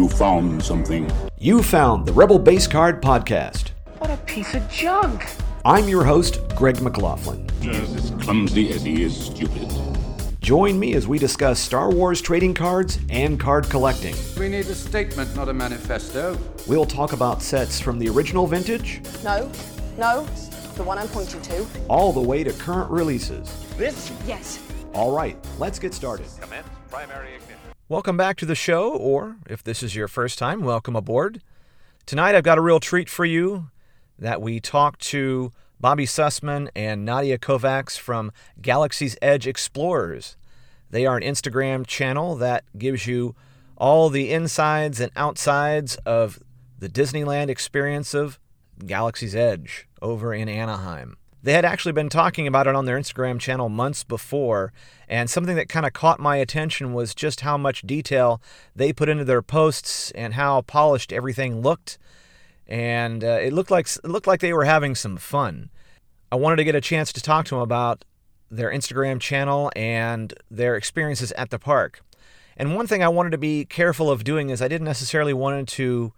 You found something. You found the Rebel Base Card Podcast. What a piece of junk! I'm your host, Greg McLaughlin. Just as clumsy as he is stupid. Join me as we discuss Star Wars trading cards and card collecting. We need a statement, not a manifesto. We'll talk about sets from the original vintage No, no, the one I'm pointing to. all the way to current releases. This? Yes. All right, let's get started. Commence primary ignition. Welcome back to the show, or if this is your first time, welcome aboard. Tonight I've got a real treat for you that we talk to Bobby Sussman and Nadia Kovacs from Galaxy's Edge Explorers. They are an Instagram channel that gives you all the insides and outsides of the Disneyland experience of Galaxy's Edge over in Anaheim. They had actually been talking about it on their Instagram channel months before, and something that kind of caught my attention was just how much detail they put into their posts and how polished everything looked. And uh, it looked like it looked like they were having some fun. I wanted to get a chance to talk to them about their Instagram channel and their experiences at the park. And one thing I wanted to be careful of doing is I didn't necessarily wanted to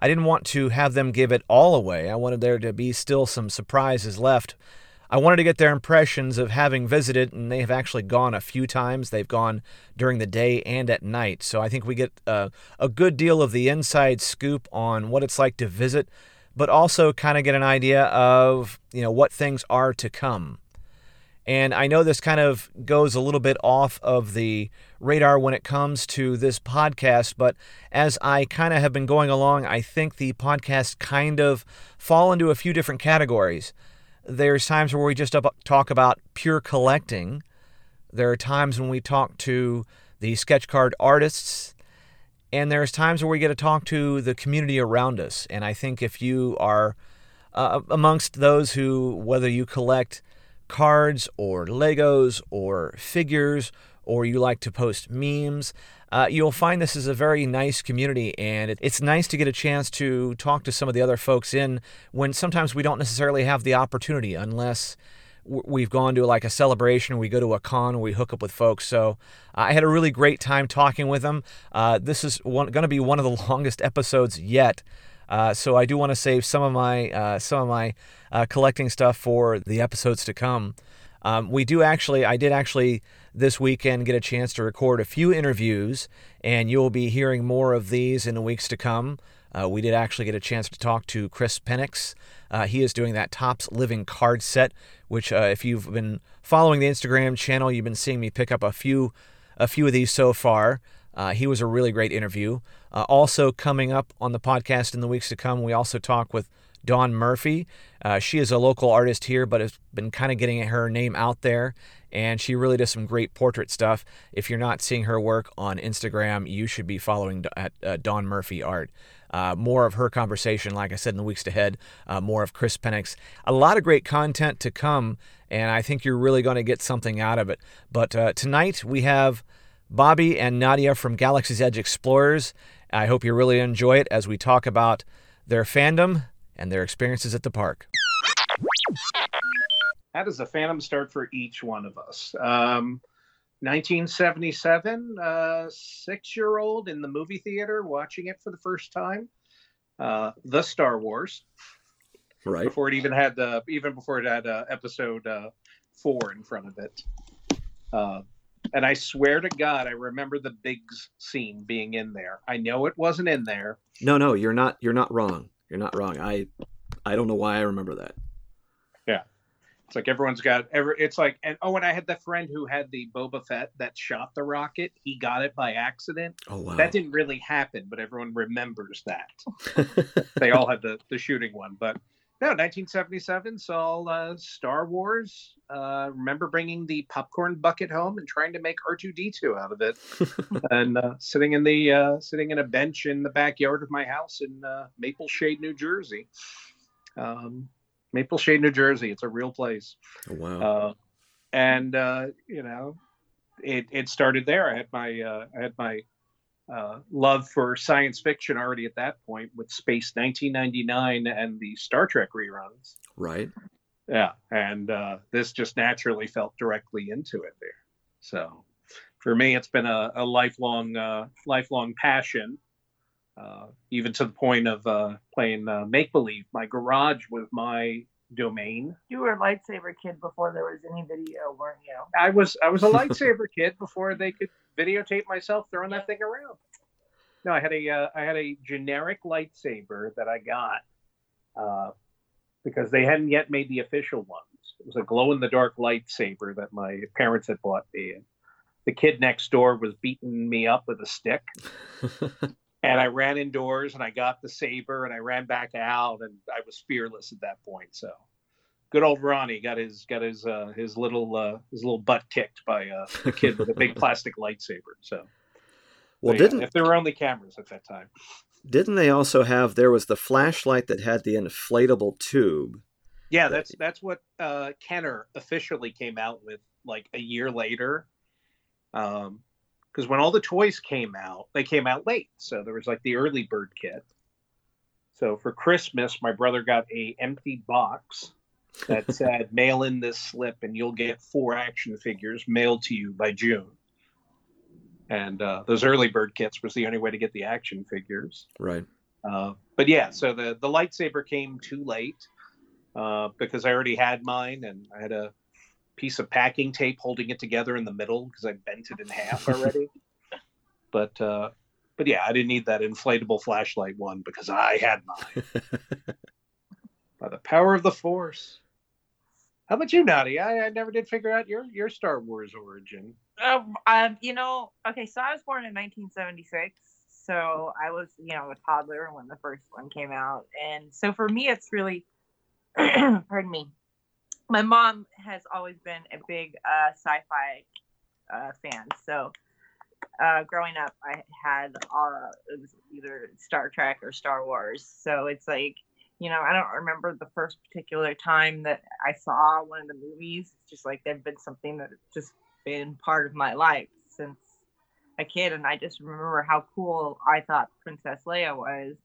I didn't want to have them give it all away. I wanted there to be still some surprises left. I wanted to get their impressions of having visited, and they have actually gone a few times. They've gone during the day and at night. So I think we get uh, a good deal of the inside scoop on what it's like to visit, but also kind of get an idea of you know what things are to come. And I know this kind of goes a little bit off of the radar when it comes to this podcast, but as I kind of have been going along, I think the podcast kind of fall into a few different categories. There's times where we just talk about pure collecting. There are times when we talk to the sketch card artists, and there's times where we get to talk to the community around us. And I think if you are uh, amongst those who, whether you collect cards or Legos or figures or you like to post memes, uh, you'll find this is a very nice community and it, it's nice to get a chance to talk to some of the other folks in when sometimes we don't necessarily have the opportunity unless we've gone to like a celebration, we go to a con, we hook up with folks. So uh, I had a really great time talking with them. Uh, this is going to be one of the longest episodes yet. Uh, so I do want to save some of my uh, some of my uh, collecting stuff for the episodes to come. Um, we do actually, I did actually this weekend get a chance to record a few interviews, and you'll be hearing more of these in the weeks to come. Uh, we did actually get a chance to talk to Kris Penix. Uh, he is doing that Topps Living card set, which, uh, if you've been following the Instagram channel, you've been seeing me pick up a few, a few of these so far. Uh, he was a really great interview. Uh, also, coming up on the podcast in the weeks to come, we also talk with Dawn Murphy. Uh, she is a local artist here, but has been kind of getting her name out there, and she really does some great portrait stuff. If you're not seeing her work on Instagram, you should be following at uh, Dawn Murphy Art. Uh, more of her conversation, like I said, in the weeks ahead. Uh, more of Kris Penix. A lot of great content to come, and I think you're really going to get something out of it. But uh, tonight we have Bobby and Nadia from Galaxy's Edge Explorers. I hope you really enjoy it as we talk about their fandom and their experiences at the park. how does the Phantom start for each one of us? Um, 1977, uh, six year old in the movie theater watching it for the first time. Uh, the Star Wars Right. before it even had the even before it had uh, episode uh, four in front of it. Uh, and I swear to God, I remember the Biggs scene being in there. I know it wasn't in there. No, no, you're not. You're not wrong. You're not wrong. I, I don't know why I remember that. Yeah. It's like everyone's got every. It's like and oh, and I had the friend who had the Boba Fett that shot the rocket. He got it by accident. Oh wow. That didn't really happen, but everyone remembers that. they all had the the shooting one, but no, 1977 saw uh, Star Wars. Uh, remember bringing the popcorn bucket home and trying to make R2D2 out of it, and uh, sitting in the uh, sitting in a bench in the backyard of my house in uh, Maple Shade, New Jersey. Um, Maple Shade, New Jersey. It's a real place. Oh, wow. Uh, and uh, you know, it it started there. I had my uh, I had my uh, love for science fiction already at that point with Space 1999 and the Star Trek reruns. right. Yeah, and uh, this just naturally felt directly into it there. So for me, it's been a, a lifelong uh, lifelong passion. uh, even to the point of uh, playing uh, make believe. My garage was my domain. You were a lightsaber kid before there was any video, weren't you? I was I was a lightsaber kid before they could videotape myself throwing that thing around. No, I had a uh, I had a generic lightsaber that I got uh, because they hadn't yet made the official ones. It was a glow in the dark lightsaber that my parents had bought me. And the kid next door was beating me up with a stick. and I ran indoors and I got the saber and I ran back out and I was fearless at that point. So good old Ronnie got his got his uh, his little uh, his little butt kicked by uh, a kid with a big plastic lightsaber. So well, didn't if there were only cameras at that time. didn't they also have there was the flashlight that had the inflatable tube? Yeah, that's that's what uh, Kenner officially came out with like a year later. Um, because when all the toys came out, they came out late. So there was like the early bird kit. So for Christmas, my brother got a empty box that said, "Mail in this slip, and you'll get four action figures mailed to you by June." And uh, those early bird kits was the only way to get the action figures. Right. Uh, but yeah, so the the lightsaber came too late uh, because I already had mine, and I had a piece of packing tape holding it together in the middle because I bent it in half already. but uh, but yeah, I didn't need that inflatable flashlight one because I had mine. By the power of the Force. How about you, Nadia? I, I never did figure out your your Star Wars origin. Um, um, you know, okay, so I was born in 1976, so I was, you know, a toddler when the first one came out, and so for me, it's really, pardon me, my mom has always been a big uh, sci-fi uh, fan. So uh, growing up, I had uh, it was either Star Trek or Star Wars. So it's like you know I don't remember the first particular time that I saw one of the movies. It's just like they've been something that just been part of my life since a kid, and I just remember how cool I thought Princess Leia was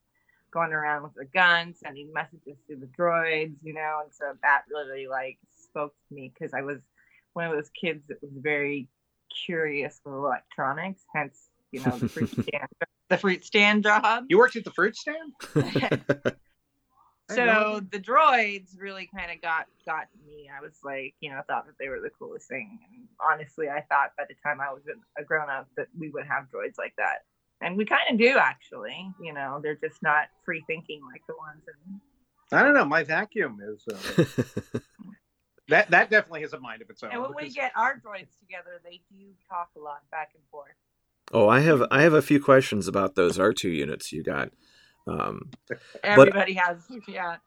going around with a gun, sending messages to the droids, you know, and so that really like spoke to me because I was one of those kids that was very curious with electronics, hence, you know, the fruit stand, the fruit stand job. You worked at the fruit stand? so the droids really kind of got got me. I was like, you know, thought that they were the coolest thing. And honestly, I thought by the time I was a grown up that we would have droids like that and we kind of do actually. You know, they're just not free thinking like the ones in. I don't know. My vacuum is uh, that that definitely has a mind of its own. And when we get our droids together, they do talk a lot back and forth. Oh, I have I have a few questions about those R two units you got. Um, Everybody has, yeah.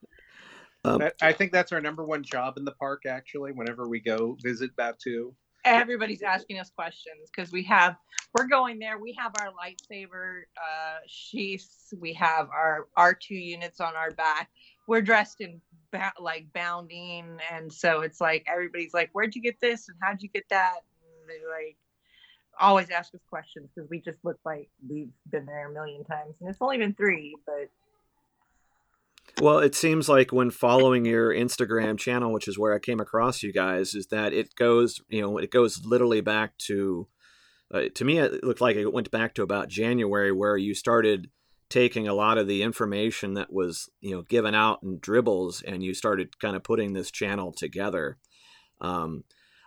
um, I think that's our number one job in the park. Actually, whenever we go visit Batuu, Everybody's asking us questions because we have we're going there. We have our lightsaber uh, sheaths. We have our R two units on our back. We're dressed in ba- like bounding, and so it's like everybody's like, "Where'd you get this? And how'd you get that?" And they like always ask us questions because we just look like we've been there a million times, and it's only been three, but Well, it seems like when following your Instagram channel, which is where I came across you guys, is that it goes, you know, it goes literally back to, uh, to me, it looked like it went back to about January, where you started taking a lot of the information that was, you know, given out in dribbles, and you started kind of putting this channel together. Um,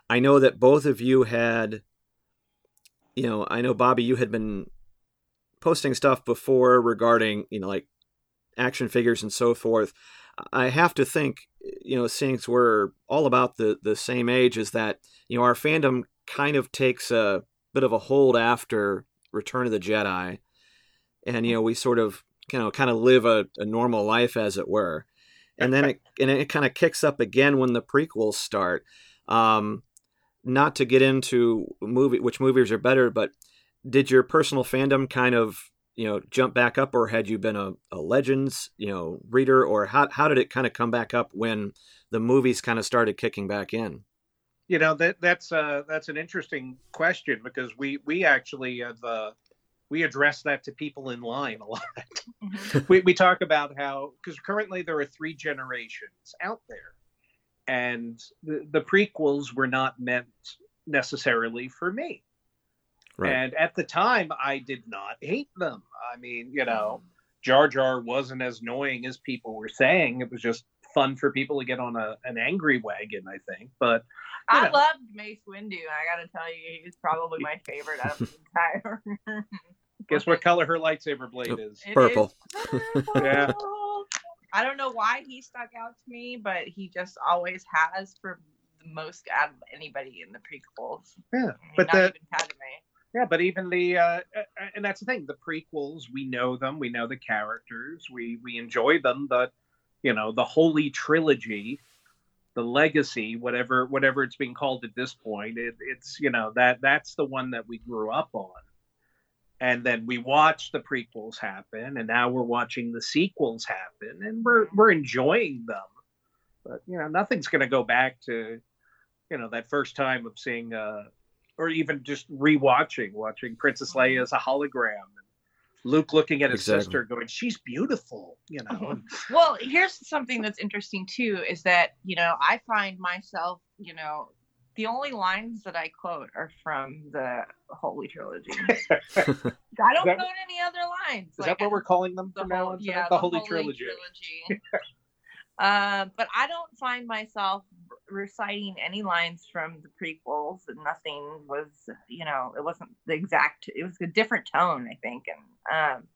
I know that both of you had, you know, I know Bobby, you had been posting stuff before regarding, you know, like action figures and so forth. I have to think, you know, since we're all about the the same age, is that you know our fandom kind of takes a bit of a hold after Return of the Jedi, and you know we sort of you know kind of live a, a normal life as it were, and then it and it kind of kicks up again when the prequels start. Um, not to get into movie which movies are better, but did your personal fandom kind of you know jump back up or had you been a, a legends you know reader or how, how did it kind of come back up when the movies kind of started kicking back in you know that that's uh, that's an interesting question because we we actually have uh, we address that to people in line a lot. we we talk about how because currently there are three generations out there, and the, the prequels were not meant necessarily for me. Right. And at the time, I did not hate them. I mean, you know, Jar Jar wasn't as annoying as people were saying. It was just fun for people to get on a, an angry wagon, I think. But I know. loved Mace Windu. I gotta tell you, he's probably my favorite out of the entire. guess what color her lightsaber blade is? It Purple. is Yeah. I don't know why he stuck out to me, but he just always has for the most out of anybody in the prequels. Yeah, I mean, but not the- even Padme. Yeah, but even the uh, and that's the thing. The prequels, we know them, we know the characters, we we enjoy them. But you know, the holy trilogy, the legacy, whatever whatever it's being called at this point, it, it's you know that that's the one that we grew up on. And then we watched the prequels happen, and now we're watching the sequels happen, and we're we're enjoying them. But you know, nothing's going to go back to you know that first time of seeing uh or even just rewatching, watching Princess Leia as a hologram, Luke looking at his Exactly. sister, going, "She's beautiful," you know. and- Well, here's something that's interesting too is that, you know, I find myself, you know, the only lines that I quote are from the Holy Trilogy. I don't that- quote any other lines. Is that what we're calling them the from now on? yeah, the, Holy, Trilogy. Trilogy. uh, but I don't find myself reciting any lines from the prequels. and Nothing was, you know, it wasn't the exact. It was a different tone, I think, and um,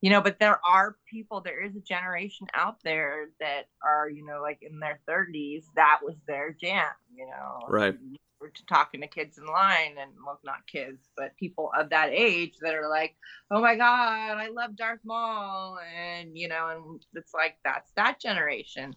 you know. But there are people. There is a generation out there that are, you know, like in their thirties. That was their jam. You know, Right. we're talking to kids in line and well not kids but people of that age that are like oh my god i love darth maul and you know and it's like that's that generation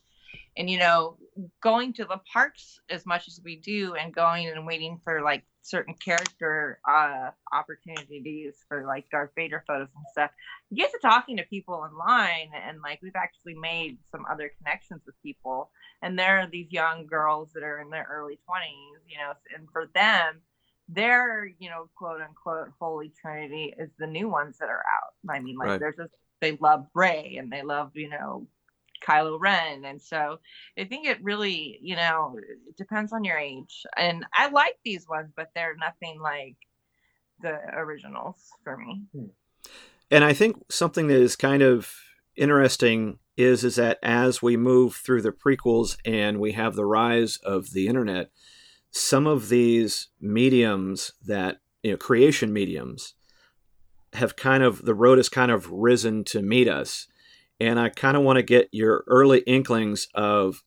and you know going to the parks as much as we do and going and waiting for like certain character uh opportunities for like darth vader photos and stuff you get to talking to people in line and like we've actually made some other connections with people and there are these young girls that are in their early 20s you know and for them their you know quote unquote holy trinity is the new ones that are out i mean like Right. there's a they love Rey and they love you know Kylo Ren and so I think it really you know it depends on your age and I like these ones but they're nothing like the originals for me hmm. And I think something that is kind of interesting is is that as we move through the prequels and we have the rise of the internet, some of these mediums that you know creation mediums have kind of the road has kind of risen to meet us. And I kind of want to get your early inklings of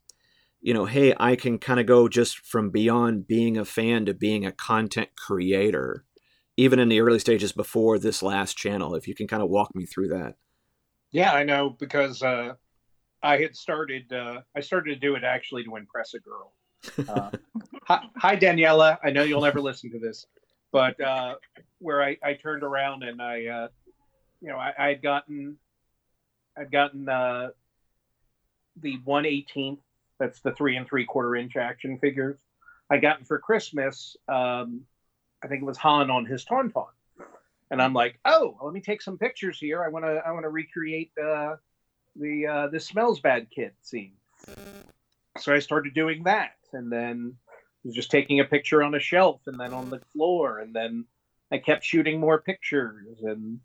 you know, hey, I can kind of go just from beyond being a fan to being a content creator, even in the early stages before this last channel. If you can kind of walk me through that. Yeah, I know because uh, I had started. Uh, I started to do it actually to impress a girl. Uh, hi, hi, Daniela. I know you'll never listen to this, but uh, where I, I turned around and I, uh, you know, I, I had gotten, I'd gotten uh, the one eighteenth. That's the three and three quarter inch action figures. I gotten for Christmas. Um, I think it was Han on his tauntaun and I'm like, oh, let me take some pictures here. I want to, I want to recreate uh, the uh, the smells bad kid scene. So I started doing that, and then was just taking a picture on a shelf, and then on the floor, and then I kept shooting more pictures, and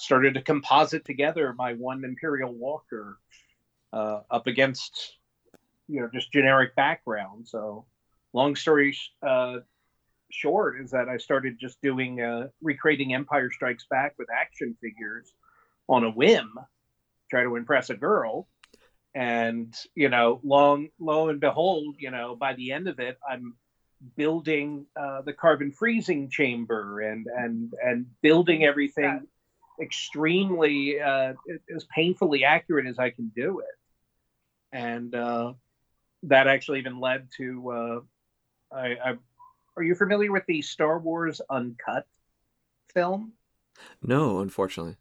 started to composite together my one Imperial Walker uh, up against, you know, just generic background. So, long story uh, short is that I started just doing uh, recreating Empire Strikes Back with action figures on a whim, try to impress a girl, and you know, long lo and behold, you know, by the end of it, I'm building uh, the carbon freezing chamber and and and building everything extremely uh, as painfully accurate as I can do it, and uh, that actually even led to. Uh, I, I are you familiar with the Star Wars Uncut film? No, unfortunately.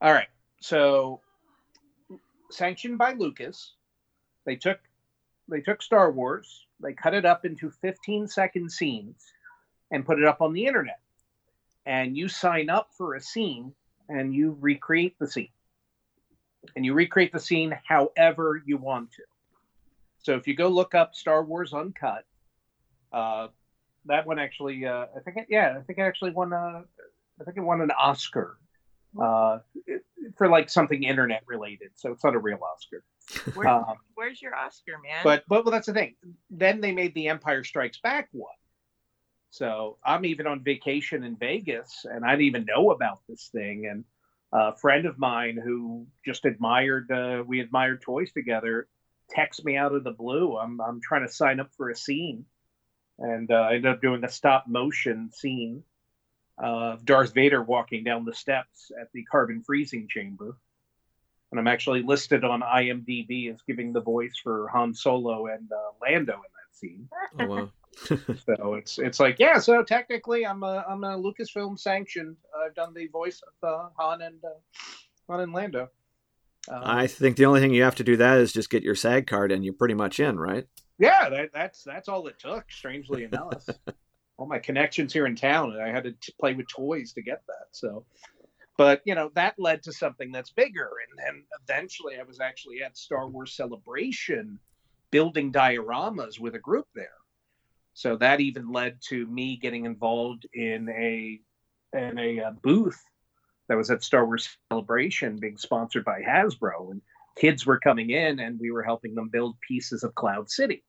All right. So sanctioned by Lucas, they took they took Star Wars, they cut it up into 15 second scenes and put it up on the internet. And you sign up for a scene and you recreate the scene. And you recreate the scene however you want to. So if you go look up Star Wars Uncut, uh, that one actually, uh, I think, it, yeah, I think it actually won. A, I think it won an Oscar uh, for like something internet related. So it's not a real Oscar. Where, Um, where's your Oscar, man? but but well, that's the thing. Then they made the Empire Strikes Back one. So I'm even on vacation in Vegas, and I didn't even know about this thing. And a friend of mine who just admired, uh, we admired toys together, texts me out of the blue. I'm I'm trying to sign up for a scene, and uh, I ended up doing a stop motion scene of Darth Vader walking down the steps at the carbon freezing chamber. And I'm actually listed on IMDb as giving the voice for Han Solo and uh, Lando in scene. Oh wow. So it's it's like yeah. So technically, I'm a I'm a Lucasfilm sanctioned. I've done the voice of uh, Han and uh, Han and Lando. Um, I think the only thing you have to do that is just get your SAG card and you're pretty much in, right? yeah, that, that's that's all it took. Strangely enough, all my connections here in town, I had to t- play with toys to get that. So, but you know that led to something that's bigger, and then eventually I was actually at Star Wars Celebration, building dioramas with a group there. So that even led to me getting involved in a in a uh, booth that was at Star Wars Celebration, being sponsored by Hasbro, and kids were coming in, and we were helping them build pieces of Cloud City.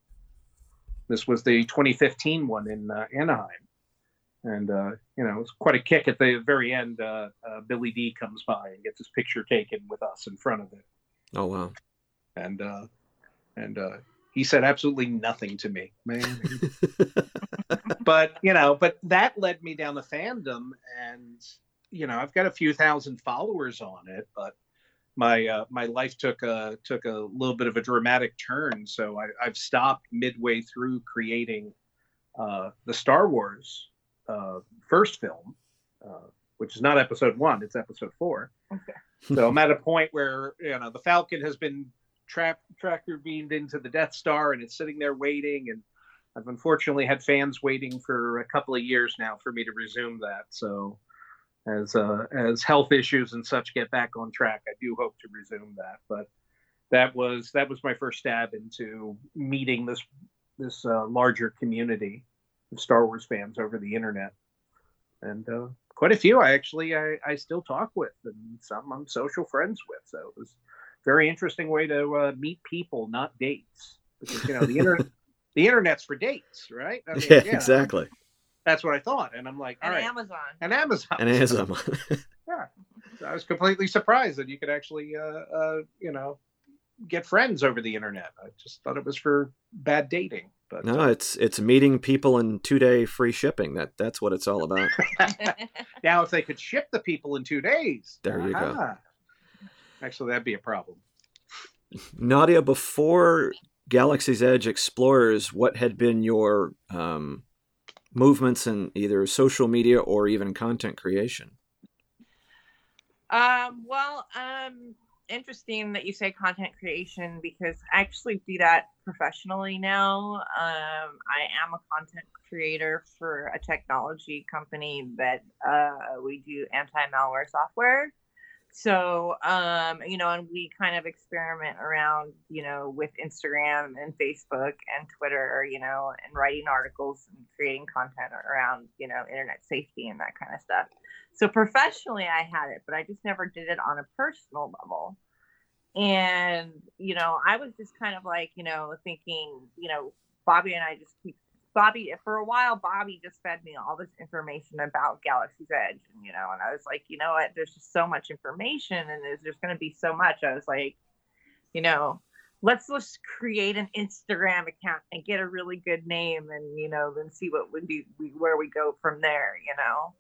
This was the 2015 one in uh, Anaheim, and uh, you know it was quite a kick at the very end. Uh, uh, Billy Dee comes by and gets his picture taken with us in front of it, Oh wow. and uh, and uh, he said absolutely nothing to me, man. but you know, but that led me down the fandom, and you know, I've got a few thousand followers on it, but my uh, my life took a took a little bit of a dramatic turn. So I, I've stopped midway through creating uh, the Star Wars uh, first film, uh, which is not Episode One; it's Episode Four. Okay. So I'm at a point where you know the Falcon has been tra- tractor beamed into the Death Star, and it's sitting there waiting. And I've unfortunately had fans waiting for a couple of years now for me to resume that. So as uh, as health issues and such get back on track, I do hope to resume that. But that was that was my first stab into meeting this this uh, larger community of Star Wars fans over the internet, and uh, quite a few I actually I, I still talk with, and some I'm social friends with. So it was very interesting way to uh, meet people, not dates, because you know the internet. The internet's for dates, right? I mean, yeah, exactly. That's what I thought, and I'm like, all and right, Amazon. and Amazon. And Amazon. Yeah. So I was completely surprised that you could actually, uh, uh, you know, get friends over the internet. I just thought it was for bad dating. But no, it's it's meeting people in two day free shipping. That that's what it's all about. now, if they could ship the people in two days, There you go. Aha. Actually, that'd be a problem. Nadia, before Galaxy's Edge Explorers, what had been your um, movements in either social media or even content creation? Um, well, um, interesting that you say content creation because I actually do that professionally now. Um, I am a content creator for a technology company that uh, we do anti-malware software. So, um, you know, and we kind of experiment around, you know, with Instagram and Facebook and Twitter, you know, and writing articles and creating content around, you know, internet safety and that kind of stuff. So professionally, I had it, but I just never did it on a personal level. And, you know, I was just kind of like, you know, thinking, you know, Bobby and I just keep, Bobby, for a while, Bobby just fed me all this information about Galaxy's Edge. And, you know, and I was like, you know what, there's just so much information and there's just going to be so much. I was like, you know, let's just create an Instagram account and get a really good name and, you know, then see what would be, where we go from there, you know?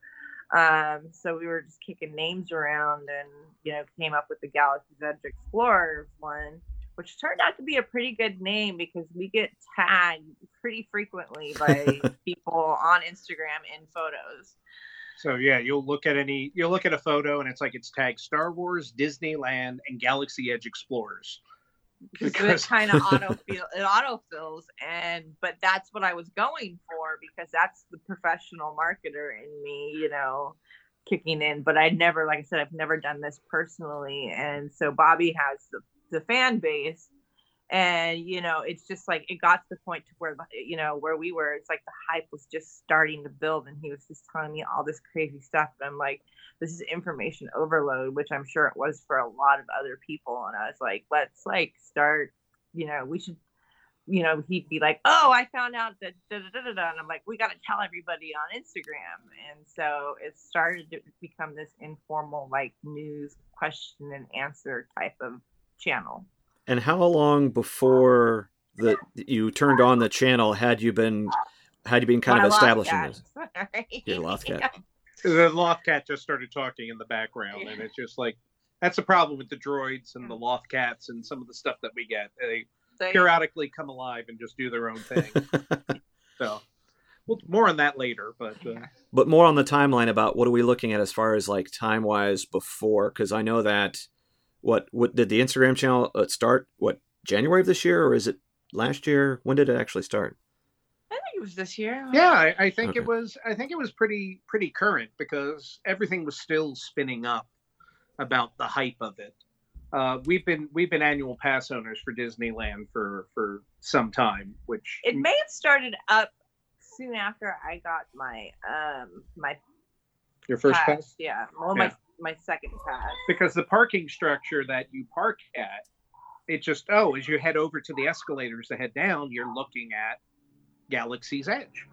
Um, so we were just kicking names around and, you know, came up with the Galaxy's Edge Explorers one, which turned out to be a pretty good name because we get tagged pretty frequently by people on Instagram in photos. So yeah, you'll look at any, you'll look at a photo and it's like it's tagged Star Wars, Disneyland, and Galaxy Edge Explorers. because it kind of autofill it autofills and but that's what I was going for because that's the professional marketer in me, you know, kicking in. But I'd never, like I said, I've never done this personally, and so Bobby has the the fan base, and you know it's just like it got to the point to where you know where we were it's like the hype was just starting to build and he was just telling me all this crazy stuff. And i'm like this is information overload which i'm sure it was for a lot of other people. And i was like let's like start you know we should you know he'd be like oh i found out that da, da, da, da, and i'm like we got to tell everybody on instagram. And so it started to become this informal like news question and answer type of channel And how long before that you turned on the channel had you been had you been kind My of establishing Lothcat. this? Sorry. Your Lothcat. The Lothcat just started talking in the background, and it's just like that's the problem with the droids and the Lothcats and some of the stuff that we get. They They- periodically come alive and just do their own thing. so, well, more on that later. But uh, But more on the timeline about what are we looking at as far as like time wise before? Because I know that what what did the Instagram channel uh, start? What January of this year or is it last year? When did it actually start? I think it was this year. yeah, I, I think Okay. it was. I think it was pretty pretty current because everything was still spinning up about the hype of it. Uh, we've been we've been annual pass owners for Disneyland for for some time, which It may have started up soon after I got my um my your first pass. pass Yeah. Well, Yeah. my my second pass. because the parking structure that you park at, it just oh, as you head over to the escalators to head down, you're looking at Galaxy's Edge.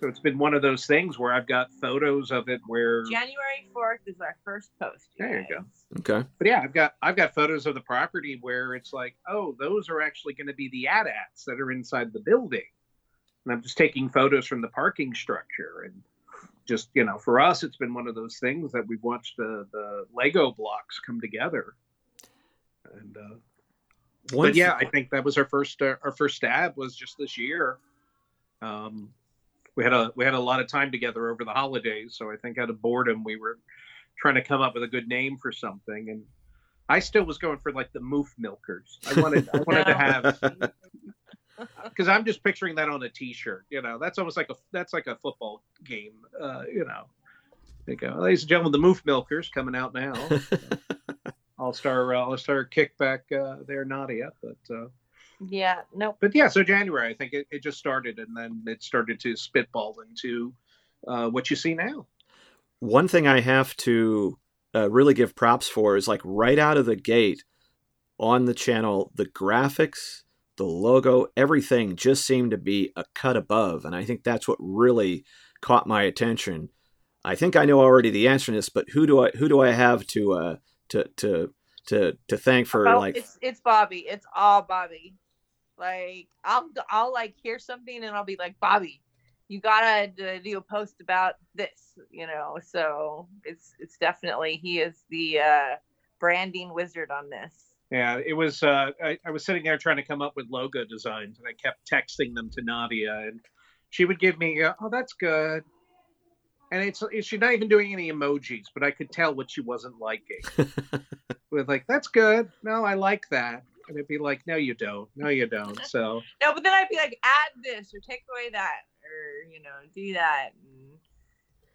So it's been one of those things where I've got photos of it where January fourth is our first post. There you go. Okay. but yeah, I've got I've got photos of the property where it's like, oh, those are actually going to be the AT-ATs that are inside the building. And I'm just taking photos from the parking structure and just, you know, for us it's been one of those things that we've watched the the Lego blocks come together. And uh One but yeah, I think that was our first uh, our first stab was just this year. Um, we had a we had a lot of time together over the holidays, so I think out of boredom we were trying to come up with a good name for something, and I still was going for like the Moof Milkers. I wanted I wanted to have because I'm just picturing that on a T-shirt. You know, that's almost like a that's like a football game. Uh, you know, there you go, ladies and gentlemen, the Moof Milkers coming out now. All star uh, all star kickback uh, there, Nadia, but. Uh, Yeah. Nope. but yeah, so January, I think it, it just started, and then it started to spitball into uh, what you see now. One thing I have to uh, really give props for is like right out of the gate on the channel, the graphics, the logo, everything just seemed to be a cut above. And I think that's what really caught my attention. I think I know already the answer to this, but who do I who do I have to uh, to to to to thank for Oh, like it's it's Bobby. It's all Bobby. Like I'll I'll like hear something and I'll be like Bobby, you gotta do a post about this. You know, so it's it's definitely he is the uh, branding wizard on this. Yeah, it was. Uh, I, I was sitting there trying to come up with logo designs, and I kept texting them to Nadia, and she would give me, uh, "Oh, that's good," and it's, it's she's not even doing any emojis, but I could tell what she wasn't liking. With like, "That's good," no, I like that, and it'd be like, "No, you don't. No, you don't." So No, but then I'd be like, add this or take away that or you know do that and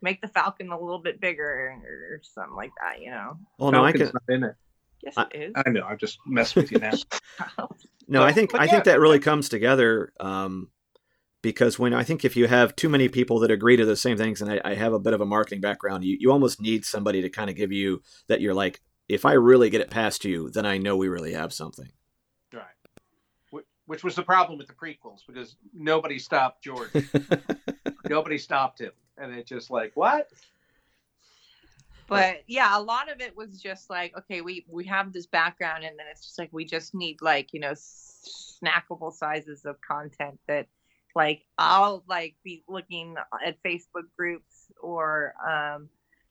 make the Falcon a little bit bigger or something like that. You know. well no I can not in it. Yes, I- it is. I know. I'm just messing with you now. No, I think I yeah, think that really comes together um, because when I think if you have too many people that agree to the same things, and I, I have a bit of a marketing background, you, you almost need somebody to kind of give you that you're like, if I really get it past you, then I know we really have something. right. Which was the problem with the prequels because nobody stopped George. nobody stopped him, and it's just like, what? But yeah a lot of it was just like okay we we have this background and then it's just like we just need like you know snackable sizes of content that like i'll like be looking at facebook groups or um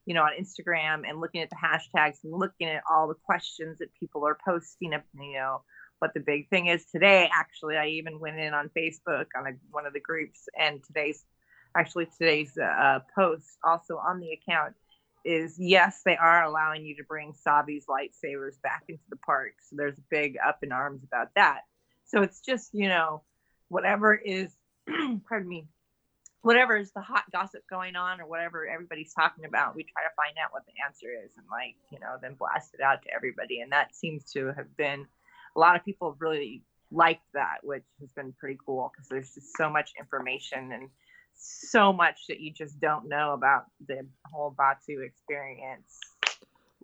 you know on instagram and looking at the hashtags and looking at all the questions that people are posting up you know. What the big thing is today actually i even went in on facebook on a, one of the groups and today's actually today's uh, post also on the account is yes, they are allowing you to bring Savi's lightsabers back into the park. So there's a big up in arms about that. So it's just, you know, whatever is, pardon me, whatever is the hot gossip going on or whatever everybody's talking about, we try to find out what the answer is and, like, you know, then blast it out to everybody. And that seems to have been a lot of people really liked that, which has been pretty cool because there's just so much information and so much that you just don't know about the whole Batuu experience.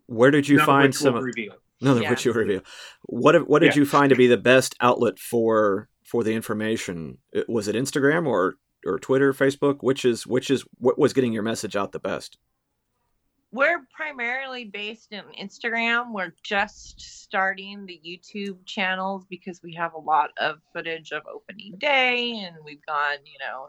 Where did you None of find which we'll some? reveal. None of Yeah. which you review. What what did Yeah. you find to be the best outlet for for the information? Was it Instagram or or Twitter, Facebook? Which is which is what was getting your message out the best? We're primarily based in Instagram. We're just starting the YouTube channels because we have a lot of footage of opening day and we've gone, you know,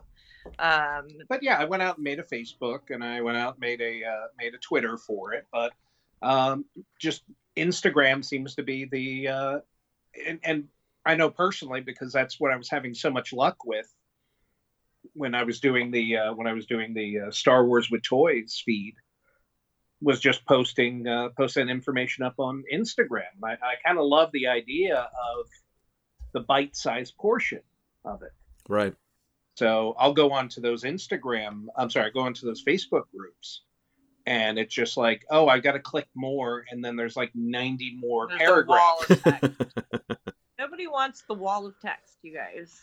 um, but yeah, I went out and made a Facebook, and I went out and made a uh, made a Twitter for it. But um, just Instagram seems to be the uh, and, and I know personally because that's what I was having so much luck with when I was doing the uh, when I was doing the uh, Star Wars with Toys feed was just posting uh, posting information up on Instagram. I, I kind of love the idea of the bite-sized portion of it. Right. So I'll go on to those Instagram, I'm sorry, go into those Facebook groups. And it's just like, oh, I got to click more. And then there's like 90 more there's paragraphs. Nobody wants the wall of text, you guys.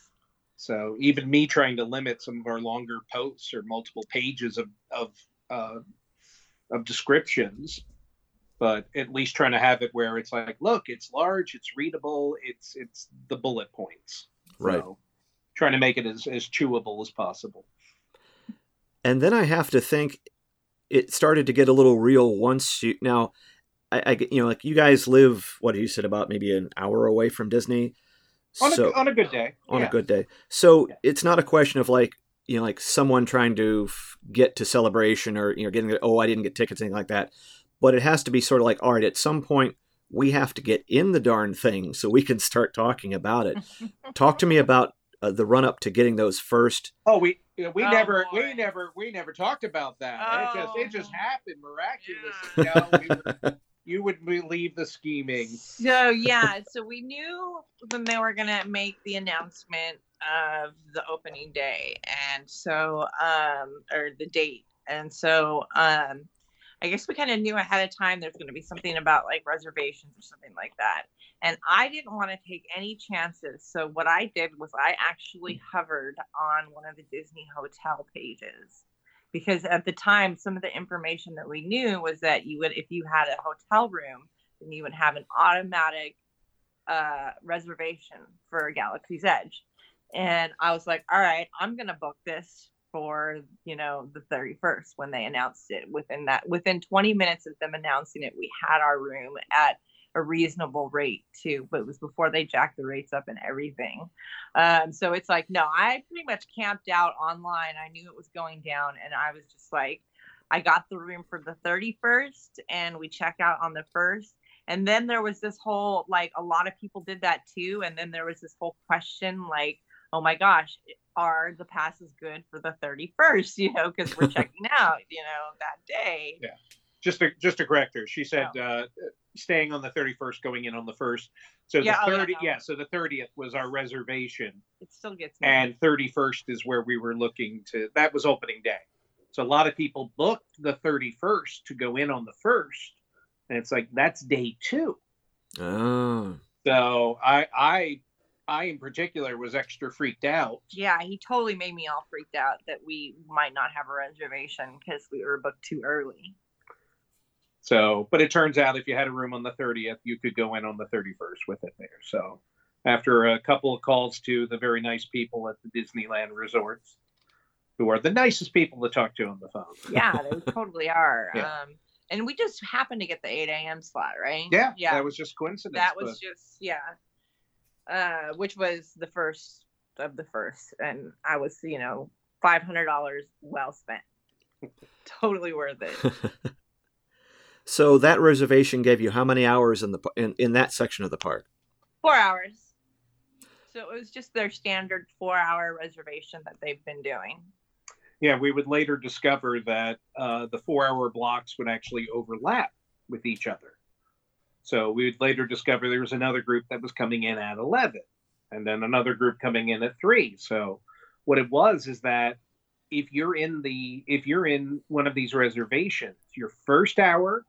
So even me trying to limit some of our longer posts or multiple pages of, of, uh, of descriptions, but at least trying to have it where it's like, look, it's large, it's readable, it's, it's the bullet points. Right. So trying to make it as, as chewable as possible. And then I have to think it started to get a little real once you now I, I you know like you guys live what you said about maybe an hour away from Disney. On, so a, on a good day. on yeah. a good day. So Yeah. it's not a question of like you know like someone trying to f- get to celebration or you know getting oh I didn't get tickets anything like that. But it has to be sort of like all right at some point we have to get in the darn thing so we can start talking about it. Talk to me about uh, the run up to getting those first. Oh, we we Oh, never boy. we never we never talked about that. It just it just Oh. happened miraculously. You, know, we were- you would believe the scheming. So yeah, so we knew when they were gonna make the announcement of the opening day, and so um or the date, and so um I guess we kind of knew ahead of time there's gonna be something about like reservations or something like that, and I didn't want to take any chances. So what I did was I actually hovered on one of the Disney hotel pages because at the time some of the information that we knew was that you would if you had a hotel room then you would have an automatic uh, reservation for Galaxy's Edge. And I was like, all right, I'm gonna book this for you know the 31st when they announced it. Within that, within 20 minutes of them announcing it, we had our room at a reasonable rate too. But it was before they jacked the rates up and everything. Um, so it's like, no, I pretty much camped out online. I knew it was going down, and I was just like, I got the room for the 31st, and we check out on the first. And then there was this whole like a lot of people did that too. And then there was this whole question like, oh my gosh, are the passes good for the 31st? You know, because we're checking out, you know, that day. Yeah. Just to just to correct her, she said uh, staying on the thirty first, going in on the first. So Yeah, oh, the yeah, thirty, no. yeah. So the thirtieth was our reservation, It still gets me. and thirty first is where we were looking to. That was opening day. So a lot of people booked the thirty first to go in on the first, and it's like that's day two. Oh, So I I I in particular was extra freaked out. yeah, he totally made me all freaked out that we might not have a reservation because we were booked too early. So, but it turns out if you had a room on the 30th, you could go in on the 31st with it there. So, after a couple of calls to the very nice people at the Disneyland resorts, who are the nicest people to talk to on the phone. Yeah, they totally are. Yeah. Um, and we just happened to get the 8 a.m. slot, right? Yeah, Yeah. that was just coincidence. that was but- just yeah uh which was the first of the first and i was you know $500 well spent totally worth it so that reservation gave you how many hours in the in, in that section of the park? four hours so it was just their standard four hour reservation that they've been doing yeah, we would later discover that uh, the four hour blocks would actually overlap with each other. So we would later discover there was another group that was coming in at 11 and then another group coming in at 3. So what it was is that if you're in the if you're in one of these reservations, your first hour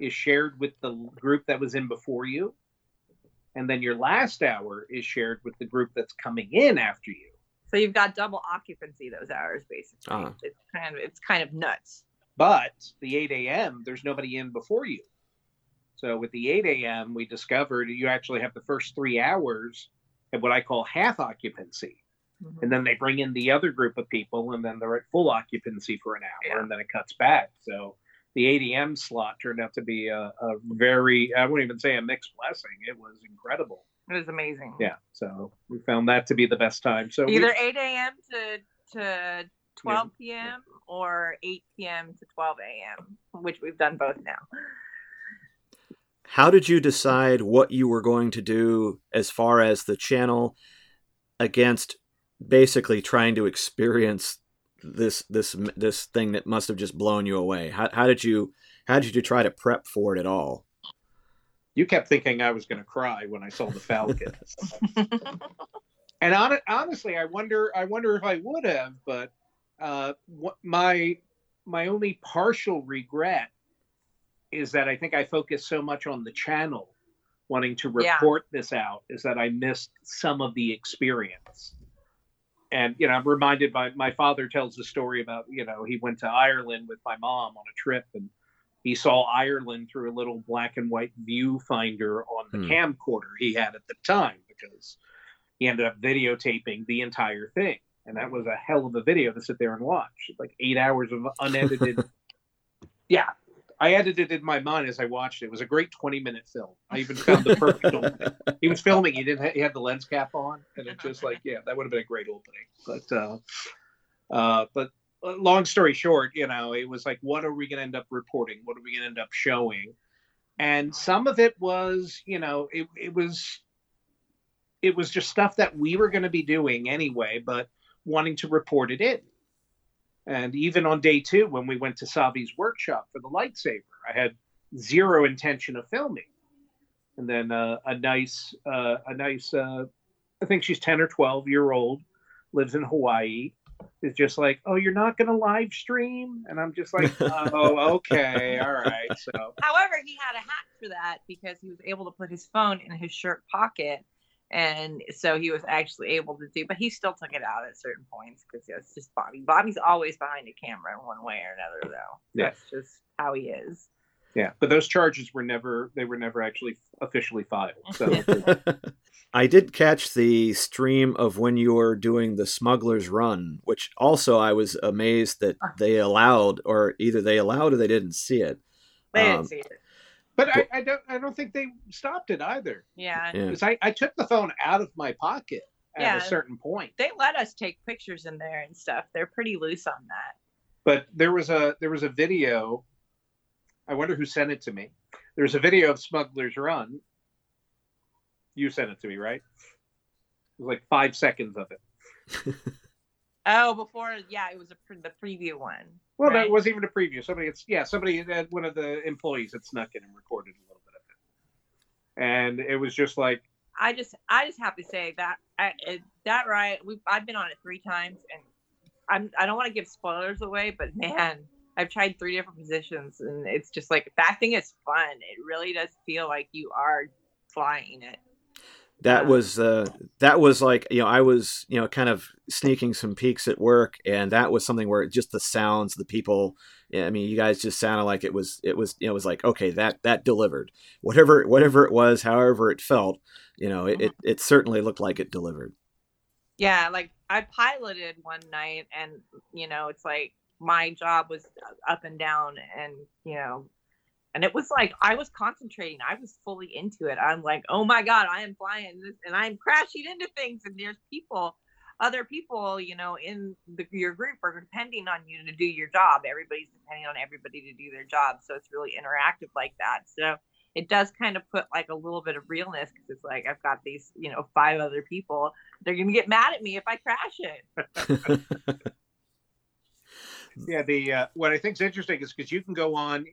is shared with the group that was in before you and then your last hour is shared with the group that's coming in after you. So you've got double occupancy those hours basically. Ah. It's kind of it's kind of nuts. But the 8 a.m., there's nobody in before you. So with the 8 a.m., we discovered you actually have the first three hours at what I call half occupancy. Mhm. And then they bring in the other group of people, and then they're at full occupancy for an hour, Yeah. and then it cuts back. So the 8 a.m. slot turned out to be a, a very, I wouldn't even say a mixed blessing. It was incredible. It was amazing. Yeah. So we found that to be the best time. So we- Either 8 a.m. to to 12 p.m. or 8 p.m. to 12 a.m., which we've done both now. How did you decide what you were going to do as far as the channel against basically trying to experience this this this thing that must have just blown you away? How, how did you how did you try to prep for it at all? you kept thinking I was going to cry when I saw the Falcon. and hon- honestly, I wonder, I wonder if I would have, but uh, what my my only partial regret is that I think I focused so much on the channel wanting to Yeah. report this out is that I missed some of the experience. And you know, I'm reminded by my father tells the story about you know he went to Ireland with my mom on a trip and he saw Ireland through a little black and white viewfinder on the Hmm. camcorder he had at the time because he ended up videotaping the entire thing. And that was a hell of a video to sit there and watch. Like eight hours of unedited. yeah. I edited it in my mind as I watched it. It was a great 20 minute film. I even found the perfect opening. He was filming, he didn't ha- he had the lens cap on, and it just like, yeah, that would have been a great opening. But uh uh but uh, long story short, you know, it was like, what are we going to end up reporting? What are we going to end up showing? And some of it was, you know, it, it was, it was just stuff that we were going to be doing anyway, but wanting to report it in. And even on day two, when we went to Savi's workshop for the lightsaber, I had zero intention of filming. And then uh, a nice, uh, a nice, uh, I think she's 10 or 12 year old, lives in Hawaii, is just like, oh, you're not going to live stream? And I'm just like, oh, okay, all right. So, However, he had a hack for that because he was able to put his phone in his shirt pocket. And so he was actually able to do, but he still took it out at certain points because it's just Bobby. Bobby's always behind a camera in one way or another, though. Yeah. That's just how he is. yeah, but those charges were never, they were never actually officially filed. So, I did catch the stream of when you were doing the Smuggler's Run, which also I was amazed that they allowed, or either they allowed or they didn't see it. They Um, didn't see it. But I, I don't, I don't think they stopped it either. Yeah. Yeah. Because I, I took the phone out of my pocket at Yeah. a certain point. They let us take pictures in there and stuff. They're pretty loose on that. but there was a there was a video i wonder who sent it to me there was a video of smugglers run you sent it to me right it was like five seconds of it Oh, before, yeah, it was a pre- the preview one. Well Right. that wasn't even a preview. Somebody it's yeah somebody had one of the employees had snuck in and recorded a little bit of it. And it was just like I just I just have to say that I, that right we I've been on it three times and I'm I don't want to give spoilers away but man I've tried three different positions and it's just like that thing is fun. It really does feel like you are flying it That was uh, that was like you know I was you know kind of sneaking some peeks at work, and that was something where just the sounds, the people. yeah, I mean, you guys just sounded like it was it was you know, it was like okay that that delivered whatever whatever it was, however it felt. You know, it, it, it certainly looked like it delivered. yeah like I piloted one night and you know it's like my job was up and down and you know and it was like I was concentrating. I was fully into it. I'm like, oh my god, I am flying and I'm crashing into things, and there's people, other people, you know, in the, your group are depending on you to do your job. Everybody's depending on everybody to do their job, so it's really interactive like that. So it does kind of put like a little bit of realness because it's like I've got these, you know, five other people. They're gonna get mad at me if I crash it. yeah the uh, what i think is interesting is because you can go on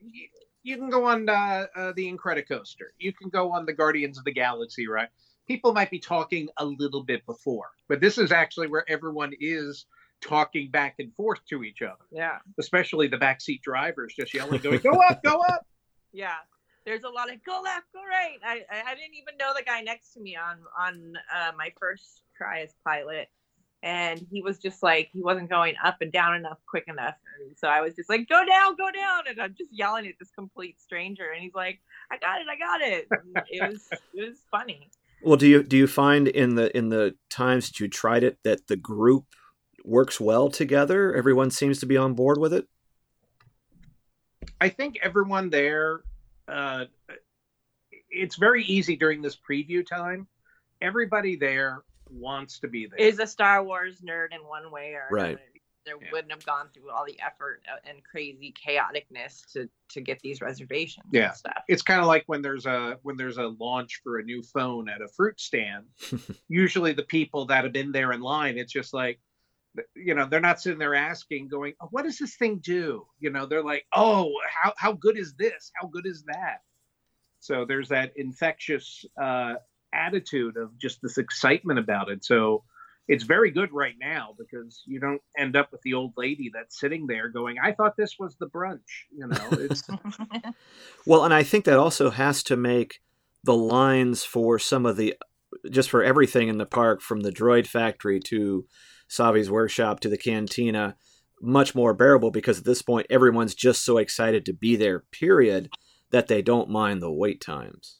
you, can go on uh, uh, the incredicoaster you can go on the guardians of the galaxy right people might be talking a little bit before but this is actually where everyone is talking back and forth to each other Yeah. especially the backseat drivers just yelling going go up go up Yeah. there's a lot of go left, go right. I, I I didn't even know the guy next to me on on uh, my first try as pilot, and he was just like he wasn't going up and down enough quick enough, and so I was just like go down, go down, and I'm just yelling at this complete stranger, and he's like I got it, I got it. And it was it was funny. Well, do you do you find in the in the times that you tried it that the group works well together? Everyone seems to be on board with it. I think everyone there, uh, it's very easy during this preview time. Everybody there wants to be there. Is a Star Wars nerd in one way or Right. another. There Yeah. wouldn't have gone through all the effort and crazy chaoticness to to get these reservations Yeah. and stuff. it's kind of like when there's a when there's a launch for a new phone at a fruit stand usually the people that have been there in line it's just like you know they're not sitting there asking going oh, what does this thing do you know they're like oh how, how good is this how good is that so there's that infectious uh, attitude of just this excitement about it so it's very good right now because you don't end up with the old lady that's sitting there going i thought this was the brunch you know it's Well, and I think that also has to make the lines for some of the just for everything in the park from the droid factory to Savi's workshop to the cantina much more bearable because at this point everyone's just so excited to be there period that they don't mind the wait times.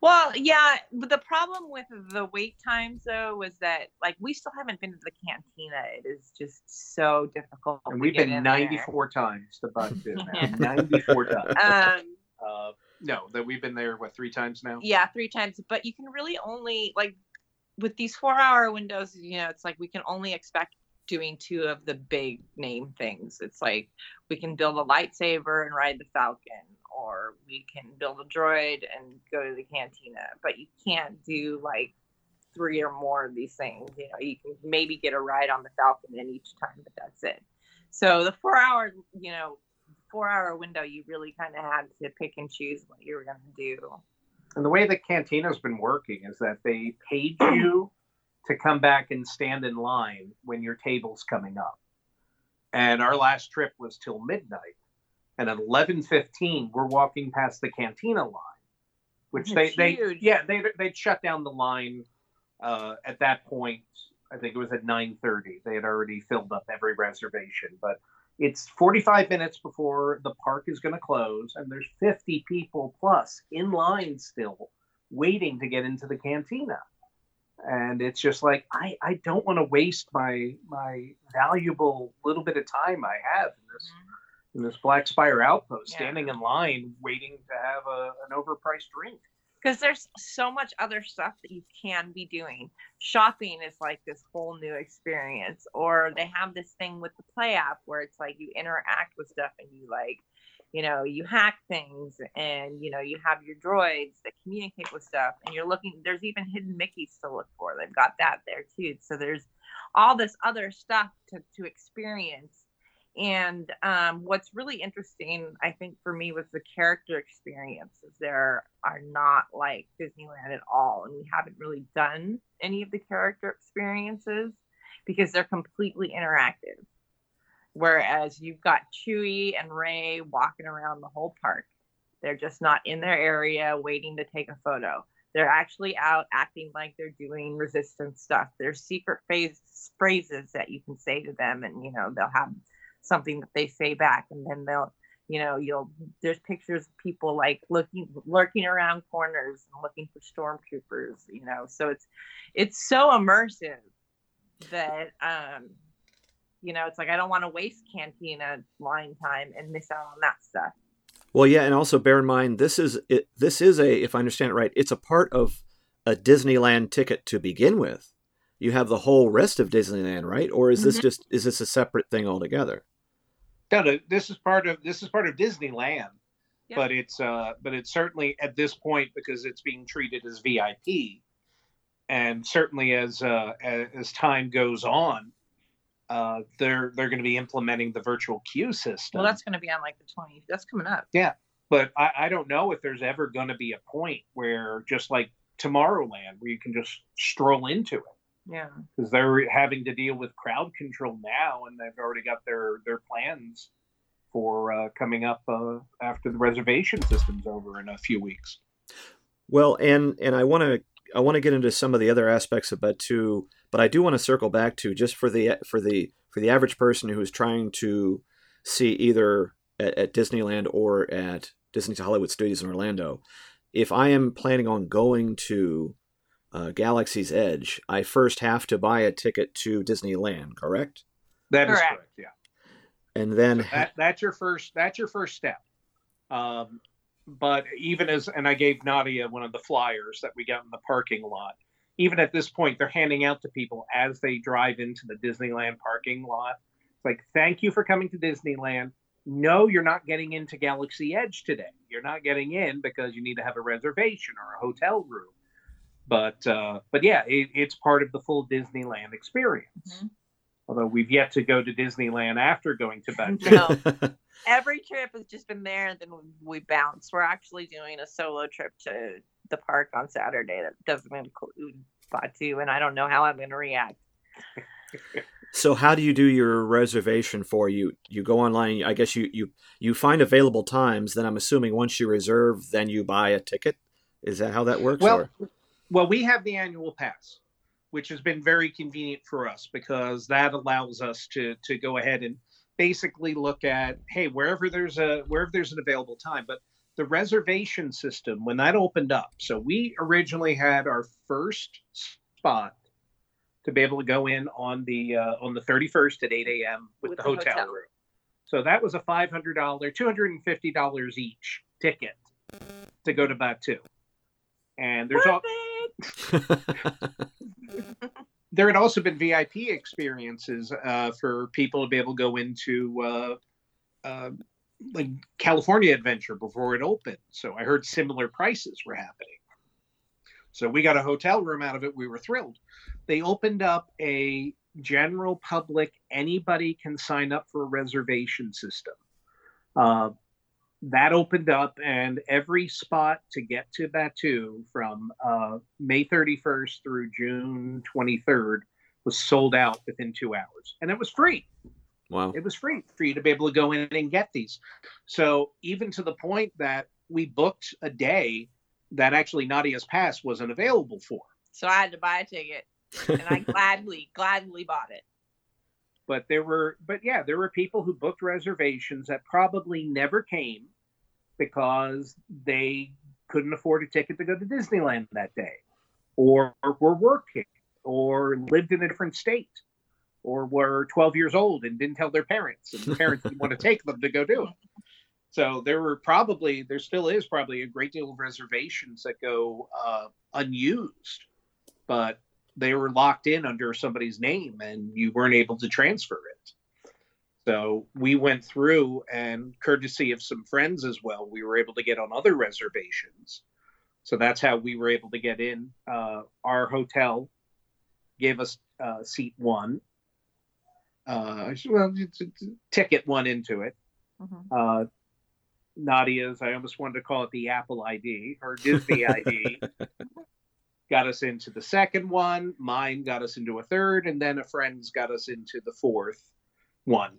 Well, yeah, but the problem with the wait times though was that like we still haven't been to the cantina. It is just so difficult. and we've been in there. 94 times to Buckton now. Yeah. 94 times. Um, Uh, no, that we've been there what three times now. yeah, three times. But you can really only like with these four-hour windows. You know, it's like we can only expect doing two of the big name things. It's like we can build a lightsaber and ride the Falcon, or we can build a droid and go to the cantina. But you can't do like three or more of these things. You know, you can maybe get a ride on the Falcon in each time, but that's it. So the four hour, you know, four hour window, you really kind of had to pick and choose what you were going to do. And the way the cantina's been working is that they paid you to come back and stand in line when your table's coming up. And our last trip was till midnight. And at eleven fifteen, we're walking past the cantina line, which they, It's they yeah they they'd shut down the line uh, at that point. I think it was at nine thirty. They had already filled up every reservation, but it's 45 minutes before the park is going to close and there's 50 people plus in line still waiting to get into the cantina and it's just like i i don't want to waste my my valuable little bit of time i have in this in this black spire outpost Yeah. standing in line waiting to have a, an overpriced drink because there's so much other stuff that you can be doing. Shopping is like this whole new experience, or they have this thing with the play app where it's like you interact with stuff and you like, you know, you hack things and you know you have your droids that communicate with stuff, and you're looking. There's even hidden Mickeys to look for. They've got that there too. So there's all this other stuff to to experience. And um, what's really interesting, I think, for me was the character experiences. There are not like Disneyland at all, and we haven't really done any of the character experiences because they're completely interactive. Whereas you've got Chewie and Rey walking around the whole park, they're just not in their area waiting to take a photo. They're actually out acting like they're doing resistance stuff. There's secret phase, phrases that you can say to them, and you know they'll have something that they say back, and then they'll you know you'll there's pictures of people like looking lurking around corners and looking for stormtroopers you know so it's it's so immersive that um you know it's like i don't want to waste cantina line time and miss out on that stuff Well, yeah, and also bear in mind this is it, this is a if I understand it right, it's a part of a Disneyland ticket to begin with. You have the whole rest of Disneyland, right? Or is this Mhm. just is this a separate thing altogether? No, no this is part of this is part of disneyland Yeah. but it's uh but it's certainly at this point because it's being treated as vip and certainly as uh as, as time goes on uh they're they're going to be implementing the virtual queue system. Well that's going to be on like the 20 that's coming up. Yeah, but I, I don't know if there's ever going to be a point where just like tomorrowland where you can just stroll into it yeah because they're having to deal with crowd control now and they've already got their their plans for uh, coming up uh, after the reservation system's over in a few weeks. Well, and and I want to I want to get into some of the other aspects of Batuu, but I do want to circle back to just for the for the for the average person who is trying to see either at, at Disneyland or at Disney's Hollywood Studios in Orlando. If I am planning on going to uh, Galaxy's Edge, I first have to buy a ticket to Disneyland, correct? That is Correct. correct. Yeah. And then that, that's your first that's your first step um, but even as and i gave nadia one of the flyers that we got in the parking lot even at this point they're handing out to people as they drive into the disneyland parking lot it's like thank you for coming to disneyland no you're not getting into galaxy edge today you're not getting in because you need to have a reservation or a hotel room but uh, but yeah it, it's part of the full disneyland experience Mhm. although we've yet to go to disneyland after going to bed No. Every trip has just been there, and then we bounce. We're actually doing a solo trip to the park on Saturday that doesn't include Batuu, and I don't know how I'm going to react. So how do you do your reservation for you? You go online. I guess you you you find available times. Then I'm assuming once you reserve, then you buy a ticket. Is that how that works? Well, or- well, we have the annual pass, which has been very convenient for us because that allows us to to go ahead and basically look at hey wherever there's a wherever there's an available time. But the reservation system when that opened up, so we originally had our first spot to be able to go in on the uh, on the 31st at 8 a.m. with, With the, the hotel, hotel. room. So that was a $500, $250 each ticket to go to Batuu. And there's all Perfect. there had also been VIP experiences uh, for people to be able to go into uh, uh, like California Adventure before it opened. So I heard similar prices were happening. So we got a hotel room out of it. We were thrilled. They opened up a general public, anybody can sign up for a reservation system. Uh, that opened up, and every spot to get to Batuu from uh, May 31st through June 23rd was sold out within two hours, and it was free. wow. It was free for you to be able to go in and get these. So even to the point that we booked a day that actually Nadia's pass wasn't available for. So I had to buy a ticket, and I gladly, gladly bought it. But there were but yeah there were people who booked reservations that probably never came because they couldn't afford a ticket to go to disneyland that day or were working or lived in a different state or were 12 years old and didn't tell their parents and the parents didn't want to take them to go do it. So there were probably there still is probably a great deal of reservations that go uh, unused but they were locked in under somebody's name and you weren't able to transfer it. So we went through and courtesy of some friends as well, we were able to get on other reservations. So that's how we were able to get in. Uh, our hotel gave us uh, seat one. Uh, well, it's- it's ticket one into it. Mhm. Uh, Nadia's, I almost wanted to call it the Apple ID or Disney ID got us into the second one. Mine got us into a third, and then a friend's got us into the fourth one.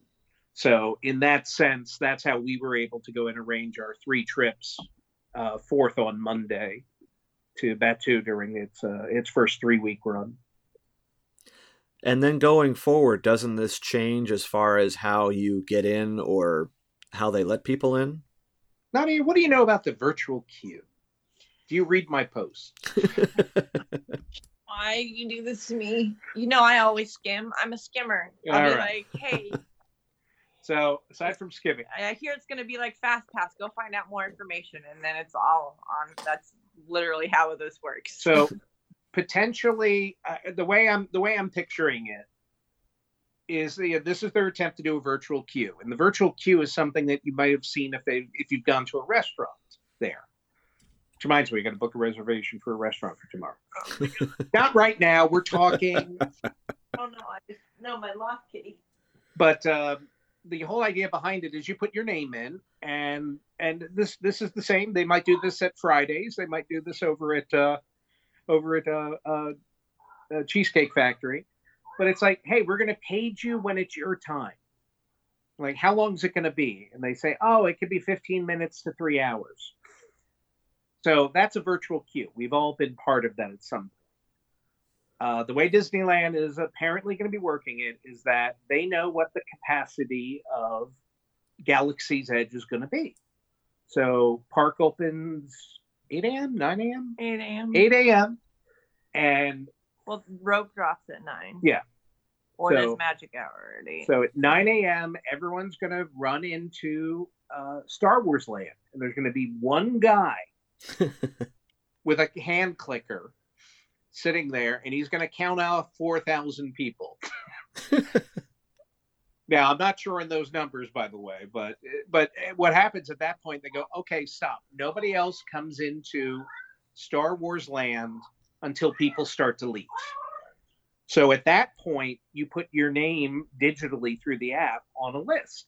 So, in that sense, that's how we were able to go and arrange our three trips. Uh, fourth on Monday to Batuu during its uh, its first three week run. And then going forward, doesn't this change as far as how you get in or how they let people in? Nadia, what do you know about the virtual queue? Do you read my posts? Why you do this to me? You know I always skim. I'm a skimmer. I'll All be right. like, hey, So, aside from skimming, I hear it's gonna be like Fast Pass. Go find out more information, and then it's all on. That's literally how this works. So potentially, uh, the way I'm the way I'm picturing it is the, this is their attempt to do a virtual queue, and the virtual queue is something that you might have seen if they if you've gone to a restaurant there. Which reminds me, I got to book a reservation for a restaurant for tomorrow. Not right now. We're talking, oh no, I just no my lost kitty. but uh, the whole idea behind it is you put your name in, and and this this is the same. They might do this at Fridays. They might do this over at uh, over at uh, uh, uh, Cheesecake Factory. But it's like, hey, we're going to page you when it's your time. Like, how long is it going to be? And they say, oh, it could be 15 minutes to three hours. So that's a virtual queue. We've all been part of that at some point. Uh, the way Disneyland is apparently going to be working it is that they know what the capacity of Galaxy's Edge is going to be. So park opens 8 a.m., 9 a.m., 8 a.m. 8 a.m. And Well, rope drops at 9. Yeah. Or So- there's magic hour at 8. so at 9 a.m., everyone's going to run into uh, Star Wars land. And there's going to be one guy with a hand clicker sitting there, and he's going to count out 4,000 people. now, I'm not sure in those numbers, by the way, but but what happens at that point? They go, okay, stop. Nobody else comes into Star Wars land until people start to leave. So at that point, you put your name digitally through the app on a list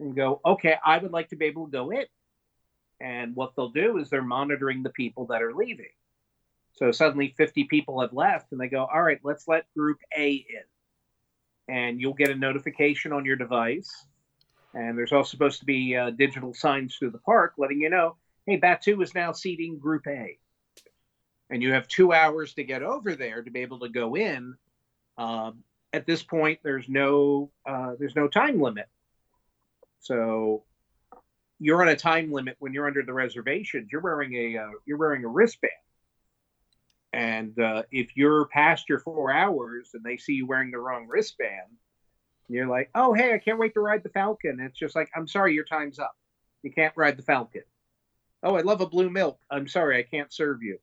and go, okay, I would like to be able to go in. And what they'll do is they're monitoring the people that are leaving. So suddenly 50 people have left, and they go, all right, let's let group A in. And you'll get a notification on your device. And there's also supposed to be uh, digital signs through the park letting you know, hey, Batuu is now seating group A. And you have two hours to get over there to be able to go in. Um, at this point, there's no uh, there's no time limit. So you're on a time limit when you're under the reservations. You're wearing a uh, you're wearing a wristband, and uh, if you're past your four hours and they see you wearing the wrong wristband, you're like, oh hey, I can't wait to ride the Falcon. It's just like, I'm sorry, your time's up. You can't ride the Falcon. Oh, I love a blue milk. I'm sorry, I can't serve you.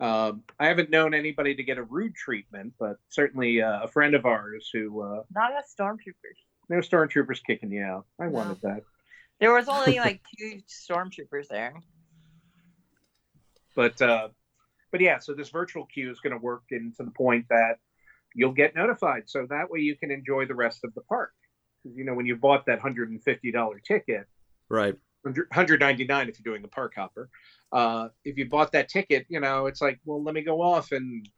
Um, I haven't known anybody to get a rude treatment, but certainly uh, a friend of ours who uh, Not as stormtroopers. no stormtroopers kicking you out. I wanted that. There was only like two stormtroopers there. but uh, but yeah, so this virtual queue is going to work in to the point that you'll get notified, so that way you can enjoy the rest of the park. 'Cause, You know, when you bought that hundred and fifty dollar ticket, right. hundred ninety nine if you're doing the park hopper. Uh, if you bought that ticket, you know, it's like, well, let me go off and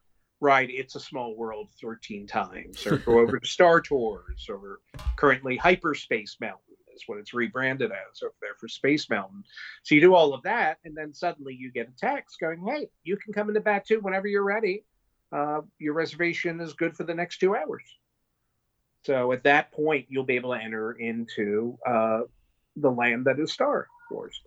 ride It's a Small World 13 times, or go over to Star Tours, or currently Hyperspace Mountain is what it's rebranded as over there for Space Mountain. So you do all of that, and then suddenly you get a text going, hey, you can come into Batuu whenever you're ready. Uh, your reservation is good for the next two hours. So at that point, you'll be able to enter into uh, the land that is Star Wars.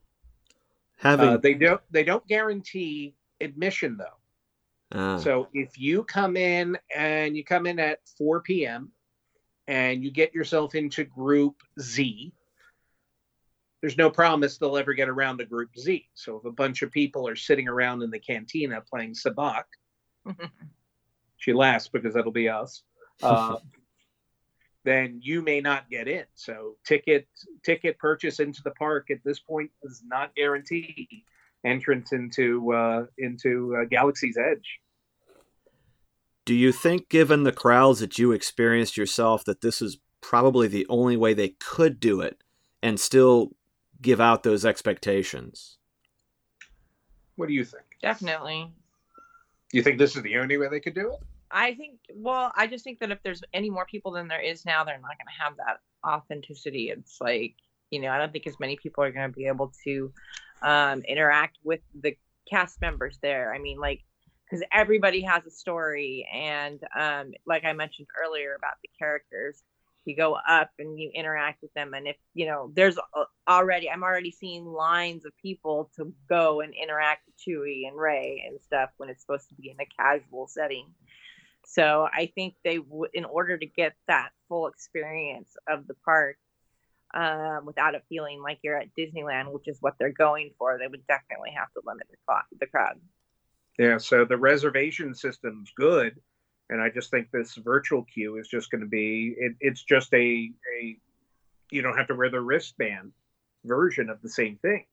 Having Uh, they don't they don't guarantee admission though. ah, So if you come in and you come in at 4 p.m. and you get yourself into group Z, there's no promise they'll ever get around to group Z. So if a bunch of people are sitting around in the cantina playing sabacc, she laughs because that'll be us. Uh, then you may not get in. So ticket ticket purchase into the park at this point does not guarantee entrance into uh, into uh, Galaxy's Edge. Do you think, given the crowds that you experienced yourself, that this is probably the only way they could do it and still give out those expectations? What do you think? Definitely. You think this is the only way they could do it? I think, well, I just think that if there's any more people than there is now, they're not going to have that authenticity. It's like, you know, I don't think as many people are going to be able to um, interact with the cast members there. I mean, like, because everybody has a story. And um, like I mentioned earlier about the characters, you go up and you interact with them. And if, you know, there's already, I'm already seeing lines of people to go and interact with Chewie and Rey and stuff when it's supposed to be in a casual setting. So I think they would, in order to get that full experience of the park, um, without it feeling like you're at Disneyland, which is what they're going for, they would definitely have to limit the, the crowd. Yeah. So the reservation system's good, and I just think this virtual queue is just going to be. It, it's just a a you don't have to wear the wristband version of the same thing.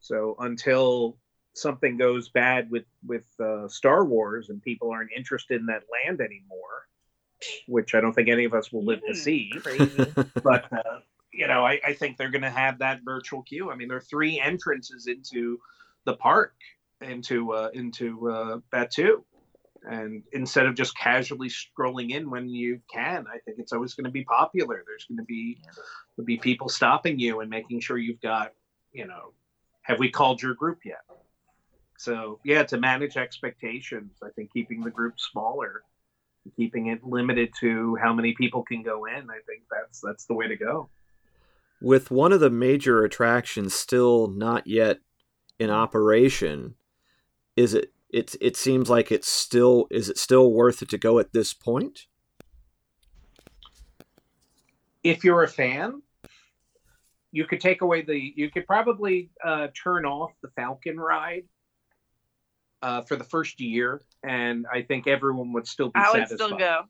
So until something goes bad with with uh, Star Wars and people aren't interested in that land anymore, which I don't think any of us will live to see. Crazy. but uh, you know, I, I think they're going to have that virtual queue. I mean, there are three entrances into the park, into uh, into uh, Batuu, And instead of just casually strolling in when you can, I think it's always going to be popular. There's going to be will be people stopping you and making sure you've got, you know, have we called your group yet? So yeah, to manage expectations, I think keeping the group smaller, keeping it limited to how many people can go in, I think that's that's the way to go. With one of the major attractions still not yet in operation, is it it it seems like it's still is it still worth it to go at this point? If you're a fan, you could take away the you could probably uh, turn off the Falcon ride uh, for the first year, and I think everyone would still be I would satisfied. still go.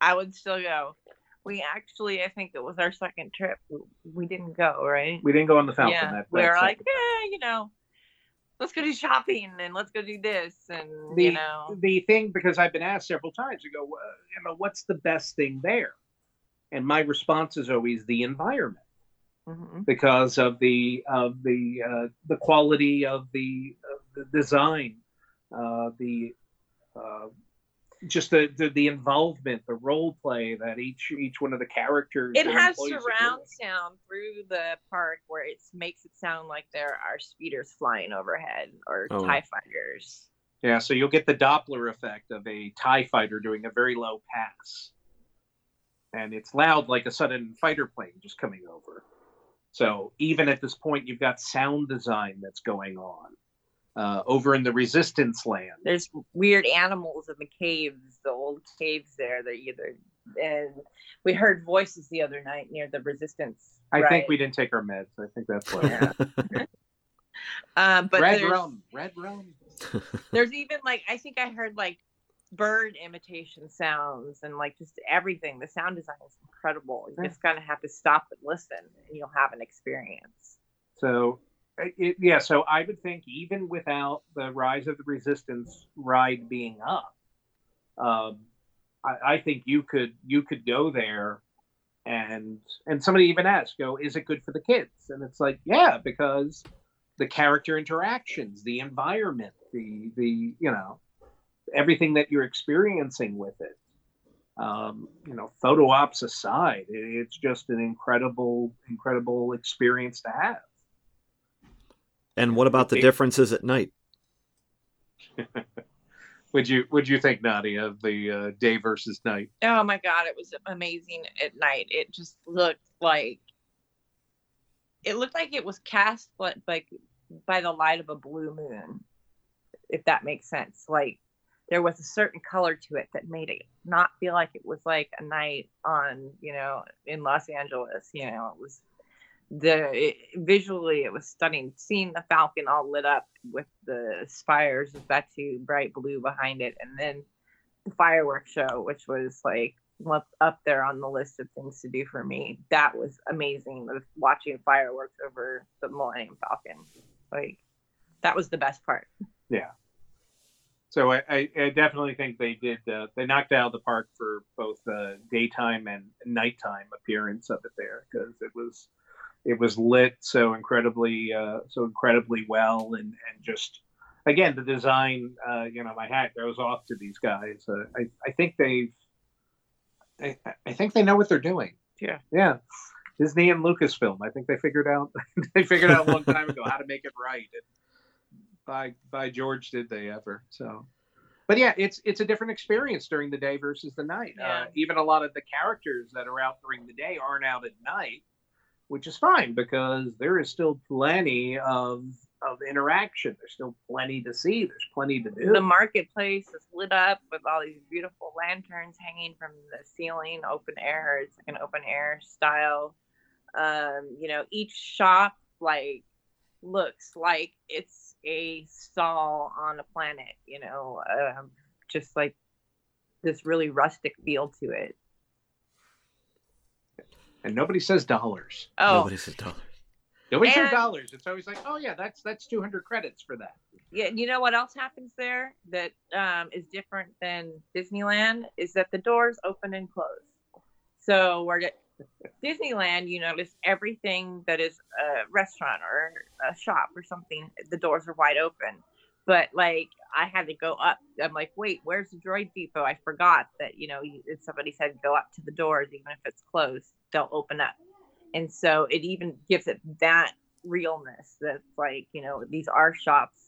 I would still go. We actually, I think it was our second trip. We didn't go, right? We didn't go on the Falcon. yeah, that, we that were like, yeah, you know, let's go do shopping and let's go do this and the you know, the thing because I've been asked several times to go, "Well, you know, what's the best thing there? And my response is always the environment mhm. because of the of the uh, the quality of the, of the design, uh, the uh, just the, the the involvement, the role play that each each one of the characters. it has surround sound through the park where it makes it sound like there are speeders flying overhead or Oh. Tie fighters. Yeah, so you'll get the Doppler effect of a TIE fighter doing a very low pass. And it's loud like a sudden fighter plane just coming over. So even at this point, you've got sound design that's going on. Uh, over in the resistance land. There's weird animals in the caves, the old caves there. That either and we heard voices the other night near the resistance. I right? think we didn't take our meds. I think that's what. Um, but red there's, rum, red rum. there's even like I think I heard like bird imitation sounds and like just everything. The sound design is incredible. You Yeah. just kind of have to stop and listen, and you'll have an experience. So, it, yeah, so I would think even without the Rise of the Resistance ride being up, um, I, I think you could you could go there, and and somebody even asked, "Go, is it good for the kids?" And it's like, yeah, because the character interactions, the environment, the the you know everything that you're experiencing with it. Um, you know, photo ops aside, it, it's just an incredible, incredible experience to have. And what about the differences at night? Would you Would you think, Nadia, of the uh, day versus night? Oh my god, it was amazing at night. It just looked like it looked like it was cast but like by the light of a blue moon. If that makes sense. Like there was a certain color to it that made it not feel like it was like a night on, you know, in Los Angeles, you know, it was the it, visually it was stunning seeing the falcon all lit up with the spires of Batuu bright blue behind it and then the fireworks show, which was like up there on the list of things to do for me. That was amazing. Watching fireworks over the Millennium Falcon, like that was the best part. Yeah so I, I, I definitely think they did. Uh, they knocked out of the park for both uh, daytime and nighttime appearance of it there because it was it was lit so incredibly uh, so incredibly well and and just again the design. Uh, you know, my hat goes off to these guys. Uh, I I think they've I, I think they know what they're doing. Yeah. Yeah. Disney and Lucasfilm. I think they figured out they figured out a long time ago how to make it right. And by by George did they ever. So but yeah, it's it's a different experience during the day versus the night. Uh, even a lot of the characters that are out during the day aren't out at night, which is fine because there is still plenty of of interaction. There's still plenty to see. There's plenty to do. The marketplace is lit up with all these beautiful lanterns hanging from the ceiling, open air. It's like an open air style. Um, you know, each shop like looks like it's a stall on a planet. You know, um, just like this really rustic feel to it. And nobody says dollars. Oh, Nobody says dollars. Nobody says dollars. It's always like, oh yeah, that's that's 200 credits for that. Yeah, you know what else happens there that um, is different than Disneyland is that the doors open and close. So we're at Disneyland, you notice everything that is a restaurant or a shop or something, the doors are wide open. But like I had to go up. I'm like, wait, where's the droid depot? I forgot that you know if somebody said go up to the doors, even if it's closed, they'll open up. And so it even gives it that realness that's like you know these are shops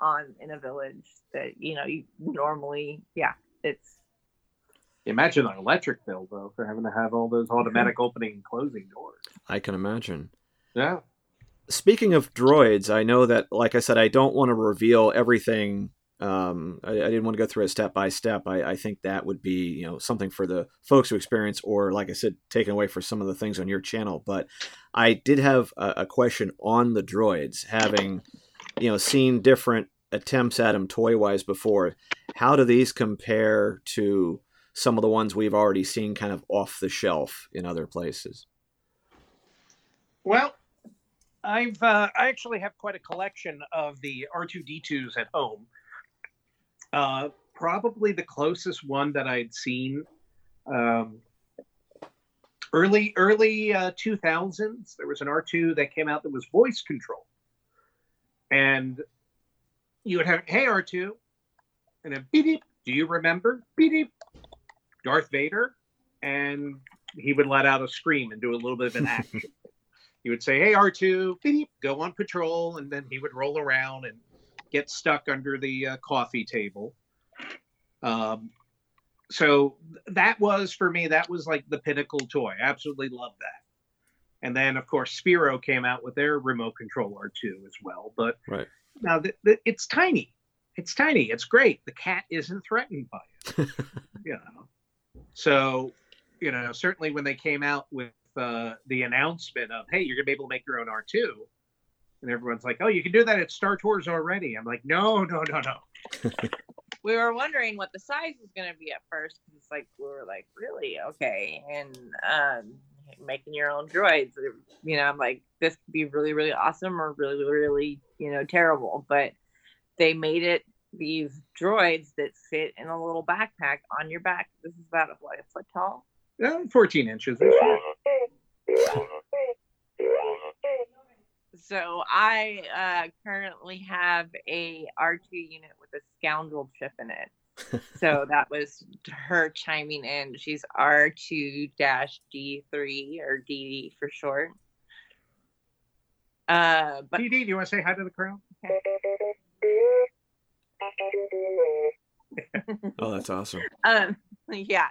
on in a village that you know you normally yeah it's Imagine an electric bill though for having to have all those mm-hmm. automatic opening and closing doors. I can imagine. Yeah. Speaking of droids, I know that, like I said, I don't want to reveal everything. Um, I, I didn't want to go through it step by step. I, I think that would be, you know, something for the folks who experience, or like I said, taken away for some of the things on your channel. But I did have a, a question on the droids, having, you know, seen different attempts at them toy wise before. How do these compare to some of the ones we've already seen kind of off the shelf in other places? Well, I've uh, I actually have quite a collection of the R2D2s at home. Uh, probably the closest one that I'd seen um, early early uh, 2000s. There was an R2 that came out that was voice control, and you would have hey R2, and then beep, beep do you remember beep, beep Darth Vader, and he would let out a scream and do a little bit of an action. he would say, "Hey R2, beep, go on patrol," and then he would roll around and get stuck under the uh, coffee table. Um, so that was for me. That was like the pinnacle toy. I absolutely loved that. And then, of course, Sphero came out with their remote control R2 as well. But right now, the, it's tiny. It's tiny. It's great. The cat isn't threatened by it. you know. So, you know, certainly when they came out with the announcement of, hey, you're gonna be able to make your own R2, and everyone's like, oh, you can do that at Star Tours already. I'm like, no, no, no, no. we were wondering what the size was going to be at first it's like we were like really? Okay. And um making your own droids you know i'm like this could be really really awesome or really really you know terrible. But they made it these droids that fit in a little backpack on your back. This is about what a foot tall Yeah, 14 inches so I uh, currently have a R2 unit with a scoundrel chip in it. so that was her chiming in. She's R2 D3 or DD for short. Uh, but DD, do you want to say hi to the crowd? oh, that's awesome. Um, yeah.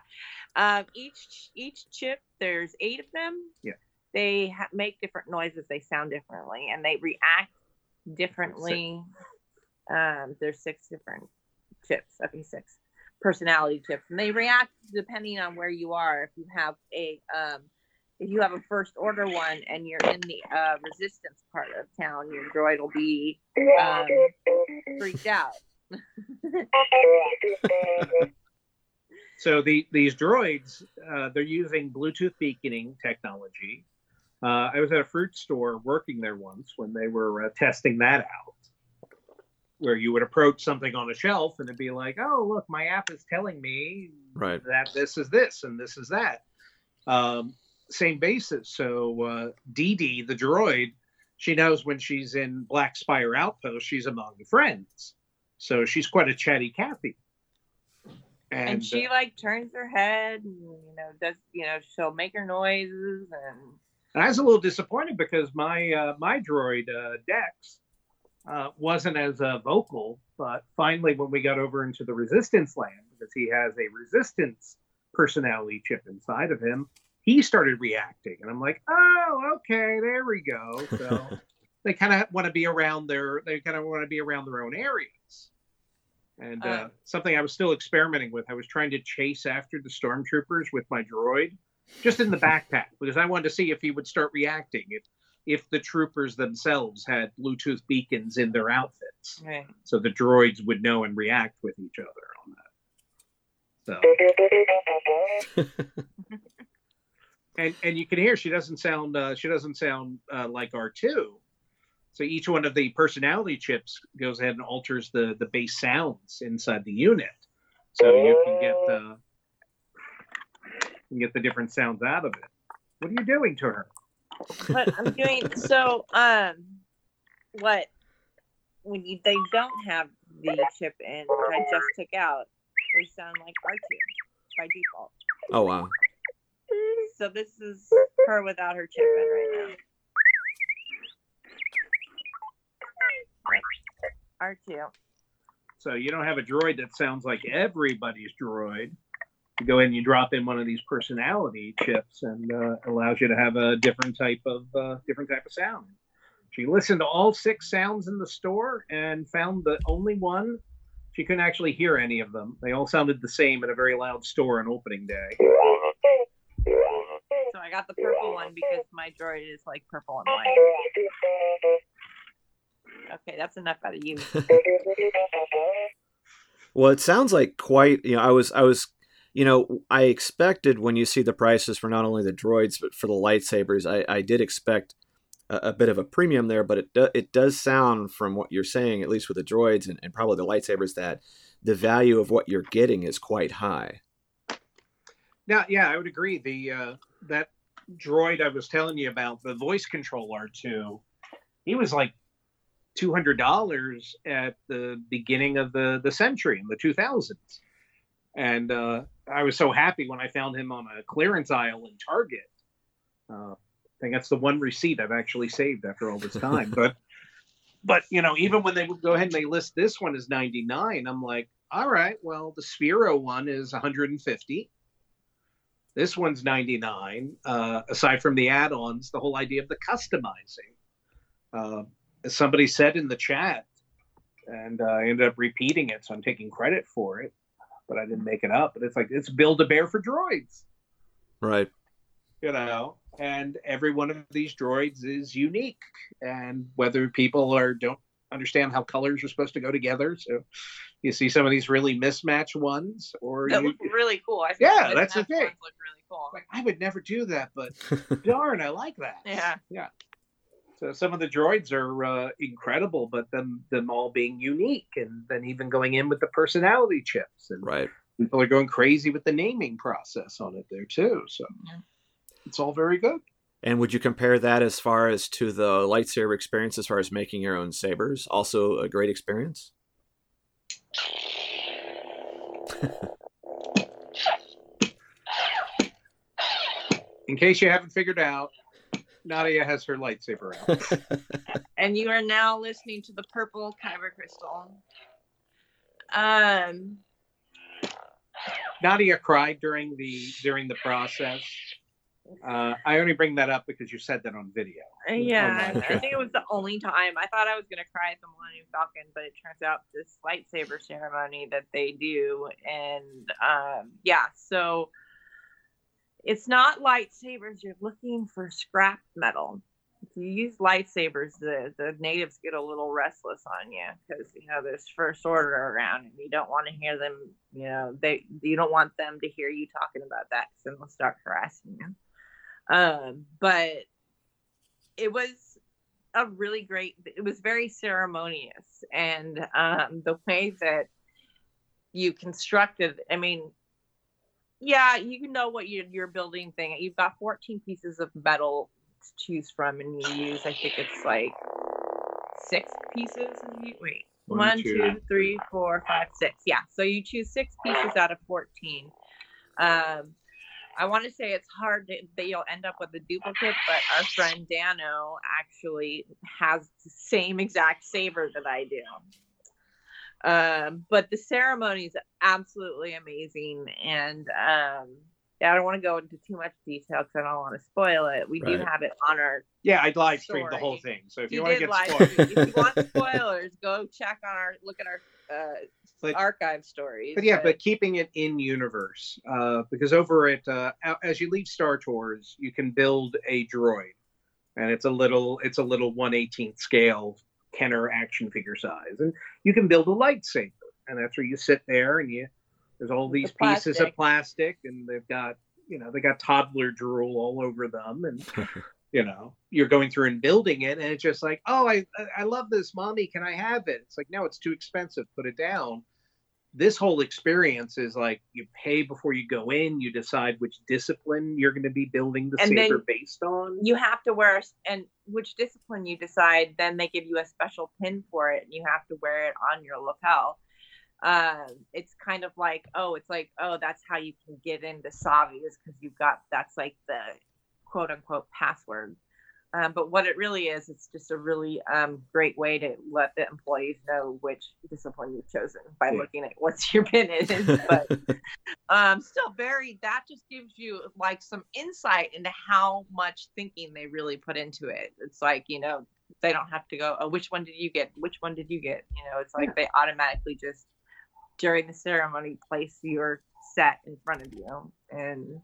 Um, each each chip, there's eight of them. Yeah. They ha- make different noises. They sound differently, and they react differently. Um, there's six different chips. Okay, six personality chips, and they react depending on where you are. If you have a um, if you have a first order one and you're in the uh, resistance part of town, your droid will be um, freaked out. So the these droids, uh, they're using Bluetooth beaconing technology. Uh, I was at a fruit store working there once when they were uh, testing that out, where you would approach something on a shelf and it'd be like, "Oh, look, my app is telling me Right. that this is this and this is that." Um, same basis. So uh, Dee Dee, the droid, she knows when she's in Black Spire Outpost, she's among friends. So she's quite a chatty Cathy. And, and she uh, like turns her head and you know does you know she'll make her noises and And I was a little disappointed because my uh, my droid uh, Dex uh, wasn't as uh, vocal, but finally when we got over into the Resistance land, because he has a Resistance personality chip inside of him, he started reacting, and I'm like, oh, okay, there we go. So they kind of want to be around their they kind of want to be around their own areas. And uh, Uh. something I was still experimenting with, I was trying to chase after the stormtroopers with my droid, just in the backpack, because I wanted to see if he would start reacting, if if the troopers themselves had Bluetooth beacons in their outfits, right. so the droids would know and react with each other on that. So. and and you can hear she doesn't sound uh, she doesn't sound uh, like R2. So each one of the personality chips goes ahead and alters the the bass sounds inside the unit, so you can get the you can get the different sounds out of it. What are you doing to her? but I'm doing so. Um, what when you, they don't have the chip in, which I just took out, they sound like R2 by default. Oh wow. So this is her without her chip in right now. R2. So you don't have a droid that sounds like everybody's droid. You go in, and you drop in one of these personality chips, and uh, allows you to have a different type of uh, different type of sound. She listened to all six sounds in the store and found the only one she couldn't actually hear any of them. They all sounded the same at a very loud store on opening day. So I got the purple one because my droid is like purple and white. Okay, that's enough out of you. Well, it sounds like quite. You know, I was I was you know, I expected when you see the prices for not only the droids but for the lightsabers, I, I did expect a, a, bit of a premium there. But it do, it does sound from what you're saying, at least with the droids and, and probably the lightsabers, that the value of what you're getting is quite high. Yeah, yeah, I would agree. The uh, that droid I was telling you about, the voice control R2, he was like two hundred dollars at the beginning of the the century in the two thousands, and uh, I was so happy when I found him on a clearance aisle in Target. Uh, I think that's the one receipt I've actually saved after all this time. but but you know, even when they would go ahead and they list this one as 99, I'm like, all right, well, the Sphero one is 150. This one's 99. Uh, aside from the add-ons, the whole idea of the customizing. Uh, somebody said in the chat, and uh, I ended up repeating it, so I'm taking credit for it but I didn't make it up. But it's like it's Build a Bear for droids, right? You know, and every one of these droids is unique, and whether people are don't understand how colors are supposed to go together, so you see some of these really mismatched ones, or that you, look really cool. I yeah, that's the thing. Look really cool. Like, I would never do that, but darn, I like that. Yeah, yeah. So some of the droids are uh, incredible, but them them all being unique, and then even going in with the personality chips, and right. people are going crazy with the naming process on it there too. So yeah. it's all very good. And would you compare that as far as to the lightsaber experience, as far as making your own sabers? Also, a great experience. In case you haven't figured out, Nadia has her lightsaber out. and you are now listening to the purple kyber crystal. Um Nadia cried during the during the process. Uh, I only bring that up because you said that on video. Uh, yeah, I think it was the only time. I thought I was gonna cry at the Millennium Falcon, but it turns out this lightsaber ceremony that they do, and um, yeah, so it's not lightsabers. You're looking for scrap metal. If you use lightsabers, the, the natives get a little restless on you because you know there's first order around, and you don't want to hear them. You know they you don't want them to hear you talking about that because then they'll start harassing you. Um, but it was a really great. It was very ceremonious, and um, the way that you constructed. I mean, yeah, you know what you're, building thing. You've got 14 pieces of metal to choose from, and you use, I think it's like six pieces. Wait, one, one two, two, three, four, five, six. Yeah, so you choose six pieces out of 14. Um, I want to say it's hard to, that you'll end up with a duplicate, but our friend Dano actually has the same exact saber that I do. Um, but the ceremony is absolutely amazing. And um, yeah, I don't want to go into too much detail because I don't want to spoil it. We right. do have it on our. Yeah, I'd live stream the whole thing. So if you, you want to get spoilers, if you want spoilers, go check on our look at our uh, but, archive stories. But yeah, but, but keeping it in universe, uh, because over at uh, as you leave Star Tours, you can build a droid, and it's a little it's a little one eighteenth scale Kenner action figure size, and you can build a lightsaber, and that's where you sit there and you. There's all these the pieces of plastic, and they've got you know they got toddler drool all over them, and you know you're going through and building it, and it's just like, oh, I I love this, mommy, can I have it? It's like no, it's too expensive, put it down. This whole experience is like you pay before you go in. You decide which discipline you're going to be building the And saber based on. you have to wear and which discipline you decide then they give you a special pin for it and you have to wear it on your lapel um it's kind of like oh it's like oh that's how you can get into savi is because you've got that's like the quote unquote password um, but what it really is it's just a really um, great way to let the employees know which discipline you've chosen by Yeah. looking at what's your pin is but um still very that just gives you like some insight into how much thinking they really put into it. It's like you know they don't have to go oh which one did you get? Which one did you get? You know it's like they automatically just during the ceremony place your set in front of you. And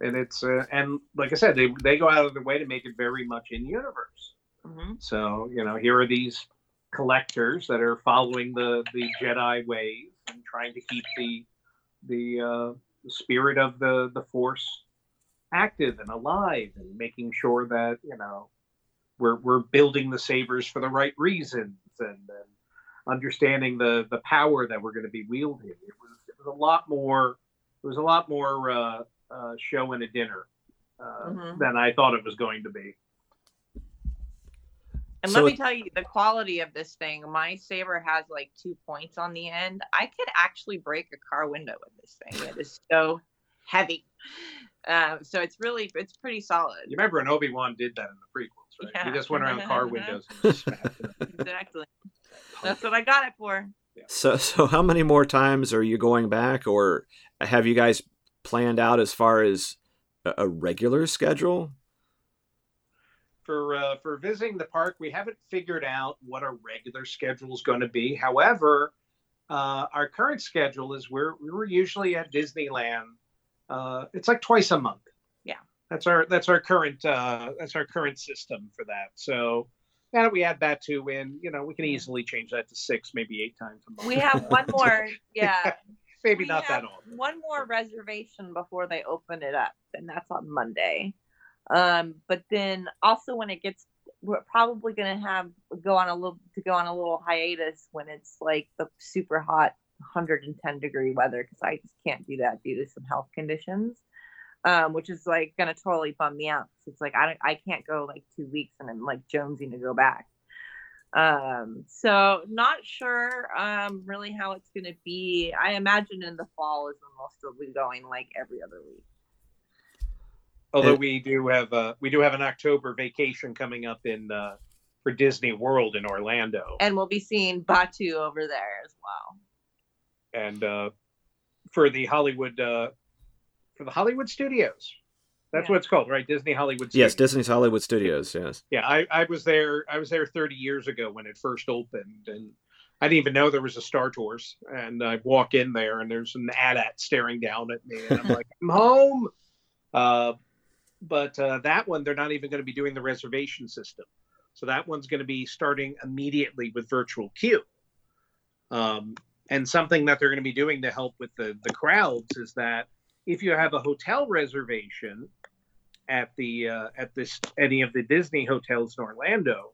and it's uh, and like I said, they they go out of their way to make it very much in universe. mhm. So you know, here are these collectors that are following the the Jedi ways and trying to keep the the, uh, the spirit of the the Force active and alive, and making sure that you know we're we're building the sabers for the right reasons and, and understanding the the power that we're going to be wielding. It was it was a lot more. It was a lot more uh, uh, show and a dinner uh, Mhm. than I thought it was going to be. And So let me tell you the quality of this thing. My saber has like two points on the end. I could actually break a car window with this thing. It is so heavy. Um, so it's really it's pretty solid. You remember when Obi Wan did that in the prequels, right? He just went around car windows and just smashed. Exactly. That's what I got it for. So, so how many more times are you going back, or have you guys planned out as far as a, a regular schedule? For uh, for visiting the park, we haven't figured out what our regular schedule is going to be. However, uh, our current schedule is we're we're usually at Disneyland. Uh, it's like twice a month. Yeah. That's our that's our current uh, that's our current system for that. So now that we add that to in, you know, we can easily change that to six, maybe eight times a month. We have one more, yeah. Maybe we not that often. One more reservation before they open it up, and that's on Monday. Um, but then also when it gets, we're probably gonna have go on a little to go on a little hiatus when it's like the super hot 110 degree weather because I just can't do that due to some health conditions. Um, which is like gonna totally bum me out. 'cause it's like I don't, I can't go like two weeks and I'm like jonesing to go back. Um, so not sure um really how it's gonna be. I imagine in the fall is when we'll still be going like every other week. Although we do have uh, we do have an October vacation coming up in uh, for Disney World in Orlando, And we'll be seeing Batuu over there as well. and uh, for the Hollywood uh, for the Hollywood Studios. That's Yeah. what it's called, right? Disney Hollywood. Studios. Yes, Disney's Hollywood Studios. Yes. Yeah, I, I was there. I was there 30 years ago when it first opened, and I didn't even know there was a Star Tours. And I walk in there, and there's an AT-AT staring down at me, and I'm like, I'm home. Uh, but uh, that one, they're not even going to be doing the reservation system. So that one's going to be starting immediately with virtual queue. Um, and something that they're going to be doing to help with the the crowds is that if you have a hotel reservation at the uh, at this any of the Disney hotels in Orlando,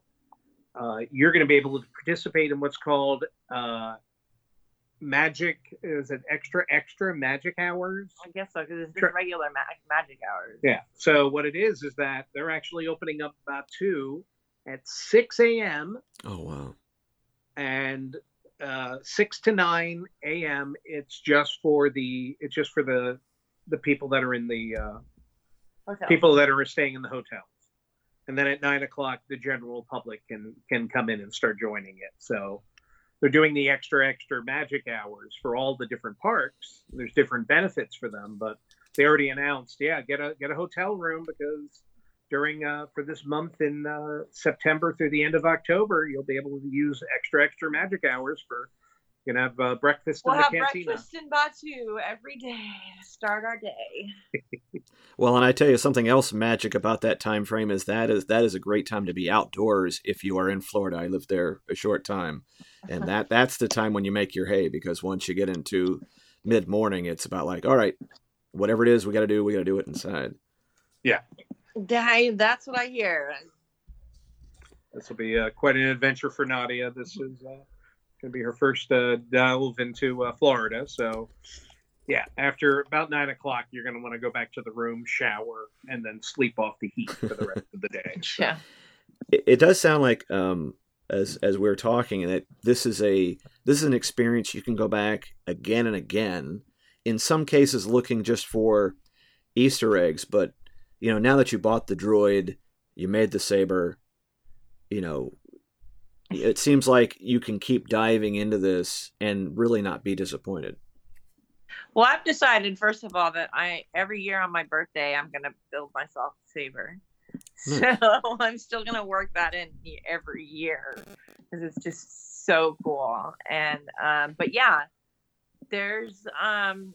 uh, you're going to be able to participate in what's called uh, magic. Is it extra extra magic hours? I guess so because it's just Sure. regular ma- magic hours. Yeah. So what it is is that they're actually opening up about two at 6 a.m. Oh wow. and uh, 6 to 9 a.m. It's just for the it's just for the the people that are in the uh, Hotel. people that are staying in the hotels. And then at nine o'clock, the general public can can come in and start joining it. So they're doing the extra extra magic hours for all the different parks. There's different benefits for them, but they already announced, yeah, get a get a hotel room because during uh, for this month in uh, September through the end of October, you'll be able to use extra extra magic hours for you can have uh, breakfast We'll in the have cantina. breakfast in Batuu every day to start our day. Well, and I tell you something else magic about that time frame is that is that is a great time to be outdoors if you are in Florida. I lived there a short time, and that that's the time when you make your hay because once you get into mid morning, it's about like, all right, whatever it is we got to do, we got to do it inside. Dang, that's what I hear. This will be uh, quite an adventure for Nadia. This is uh, going Gonna be her first uh, delve into uh, Florida. So, yeah, after about nine o'clock, you're gonna want to go back to the room, shower, and then sleep off the heat for the rest of the day. So, Yeah. it, it does sound like um as as we are talking that this is a this is an experience you can go back again and again in some cases looking just for easter eggs but you know now that you bought the droid you made the saber you know it seems like you can keep diving into this and really not be disappointed Well, I've decided first of all that I every year on my birthday I'm gonna build myself a saber. So I'm still gonna work that in every year because it's just so cool. And um, but yeah, there's um,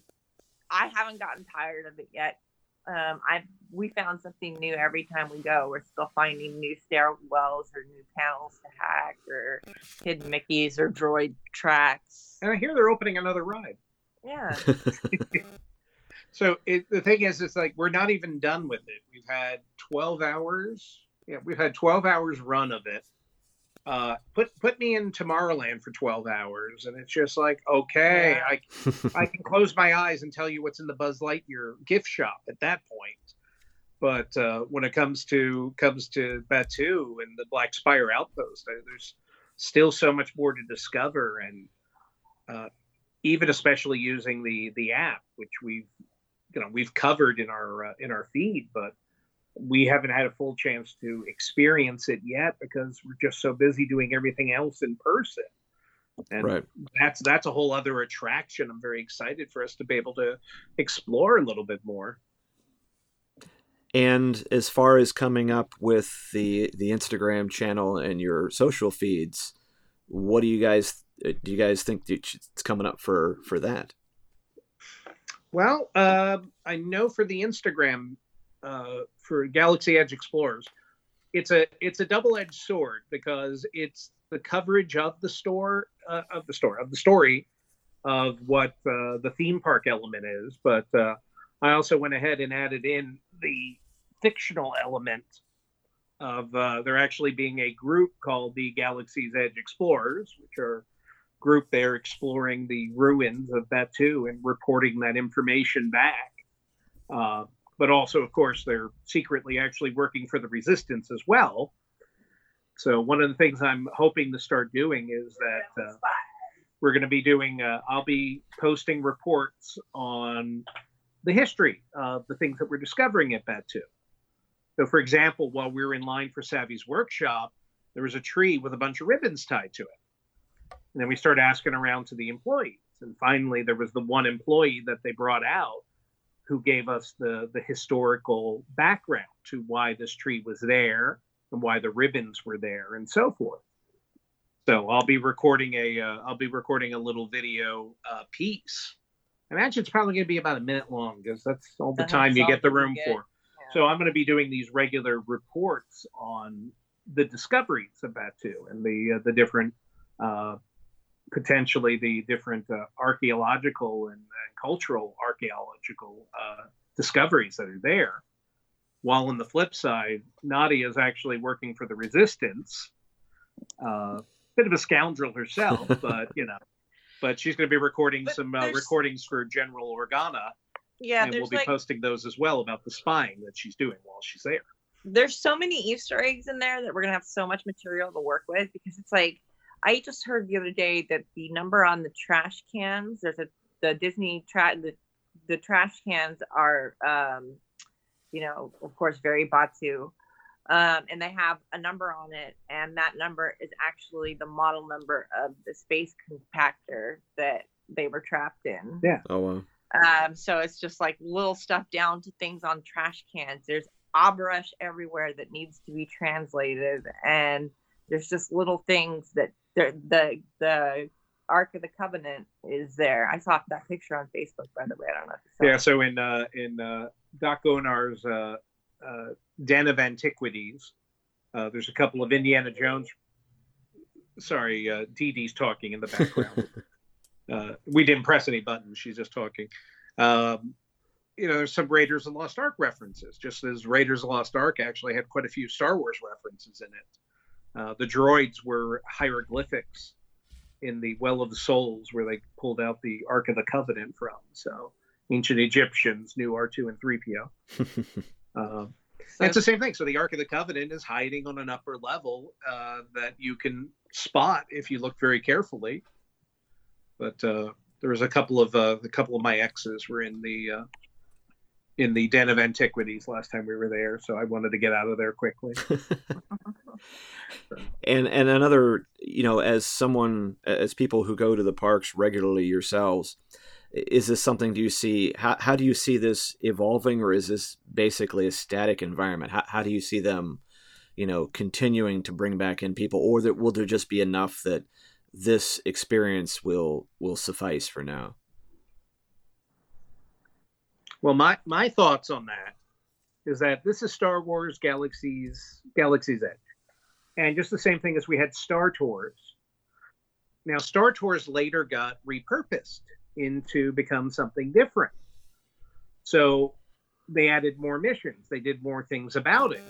I haven't gotten tired of it yet. Um, I've we found something new every time we go. We're still finding new stairwells or new panels to hack or hidden Mickey's or droid tracks. and I hear they're opening another ride. Yeah. So it, the thing is, it's like we're not even done with it. We've had 12 hours. Yeah, we've had 12 hours run of it. Uh, put put me in Tomorrowland for 12 hours, and it's just like, okay, Yeah. I I can close my eyes and tell you what's in the Buzz Lightyear gift shop at that point. But uh, when it comes to comes to Batuu and the Black Spire Outpost, there's still so much more to discover, and uh, even especially using the the app, which we've you know we've covered in our uh, in our feed, but we haven't had a full chance to experience it yet because we're just so busy doing everything else in person. And right that's that's a whole other attraction. I'm very excited for us to be able to explore a little bit more. And as far as coming up with the the Instagram channel and your social feeds, what do you guys do? You guys think it's coming up for for that? Well, uh, I know for the Instagram uh, for Galaxy Edge Explorers, it's a it's a double edged sword because it's the coverage of the store uh, of the store of the story of what uh, the theme park element is, but uh, I also went ahead and added in the fictional element of uh, there actually being a group called the Galaxy's Edge Explorers, which are group there exploring the ruins of Batuu and reporting that information back. Uh, but also, of course, they're secretly actually working for the resistance as well. So one of the things I'm hoping to start doing is that uh, we're going to be doing. Uh, I'll be posting reports on the history of the things that we're discovering at Batuu. So, for example, while we were in line for Savi's workshop, there was a tree with a bunch of ribbons tied to it. And then we started asking around to the employees. And finally, there was the one employee that they brought out who gave us the, the historical background to why this tree was there and why the ribbons were there and so forth. So I'll be recording a uh, I'll be recording a little video uh, piece. I imagine it's probably going to be about a minute long because that's all the That's time you get the room get. for. So I'm going to be doing these regular reports on the discoveries of Batuu and the uh, the different uh, potentially the different uh, archaeological and, and cultural archaeological uh, discoveries that are there. While on the flip side, Nadia is actually working for the resistance. Uh, bit of a scoundrel herself, but you know, but she's going to be recording But some uh, recordings for General Organa, Yeah, and we'll be like posting those as well about the spying that she's doing while she's there. there's so many Easter eggs in there that we're gonna have so much material to work with because it's like I just heard the other day that the number on the trash cans there's a the Disney trash the the trash cans are um you know of course very Batuu um and they have a number on it and that number is actually the model number of the space compactor that they were trapped in. Yeah. Oh wow. Um, so it's just like little stuff down to things on trash cans. There's Aurebesh everywhere that needs to be translated, and there's just little things that the the the Ark of the Covenant is there. I saw that picture on Facebook, by the way. I don't know if you saw Yeah, it. so in uh, in uh, Dok-Ondar's uh, uh, Den of Antiquities, uh, there's a couple of Indiana Jones. Sorry, uh, Dee Dee's talking in the background. uh, we didn't press any buttons; she's just talking. Um, you know, there's some Raiders of the Lost Ark references, just as Raiders of the Lost Ark actually had quite a few Star Wars references in it. Uh, the droids were hieroglyphics in the Well of the Souls where they pulled out the Ark of the Covenant from. So ancient Egyptians knew R2 and 3PO. Um, So- it's the same thing. So the Ark of the Covenant is hiding on an upper level uh, that you can spot if you look very carefully. But uh, there was a couple of uh, a couple of my exes were in the uh, in the Den of Antiquities last time we were there, so I wanted to get out of there quickly. and and another you know as someone as people who go to the parks regularly yourselves is this something do you see how, how do you see this evolving or is this basically a static environment? How, how do you see them you know continuing to bring back in people or that will there just be enough that this experience will will suffice for now Well, my my thoughts on that is that this is Star Wars Galaxy's Galaxy's Edge, and just the same thing as we had Star Tours. Now, Star Tours later got repurposed into become something different. So they added more missions. They did more things about it.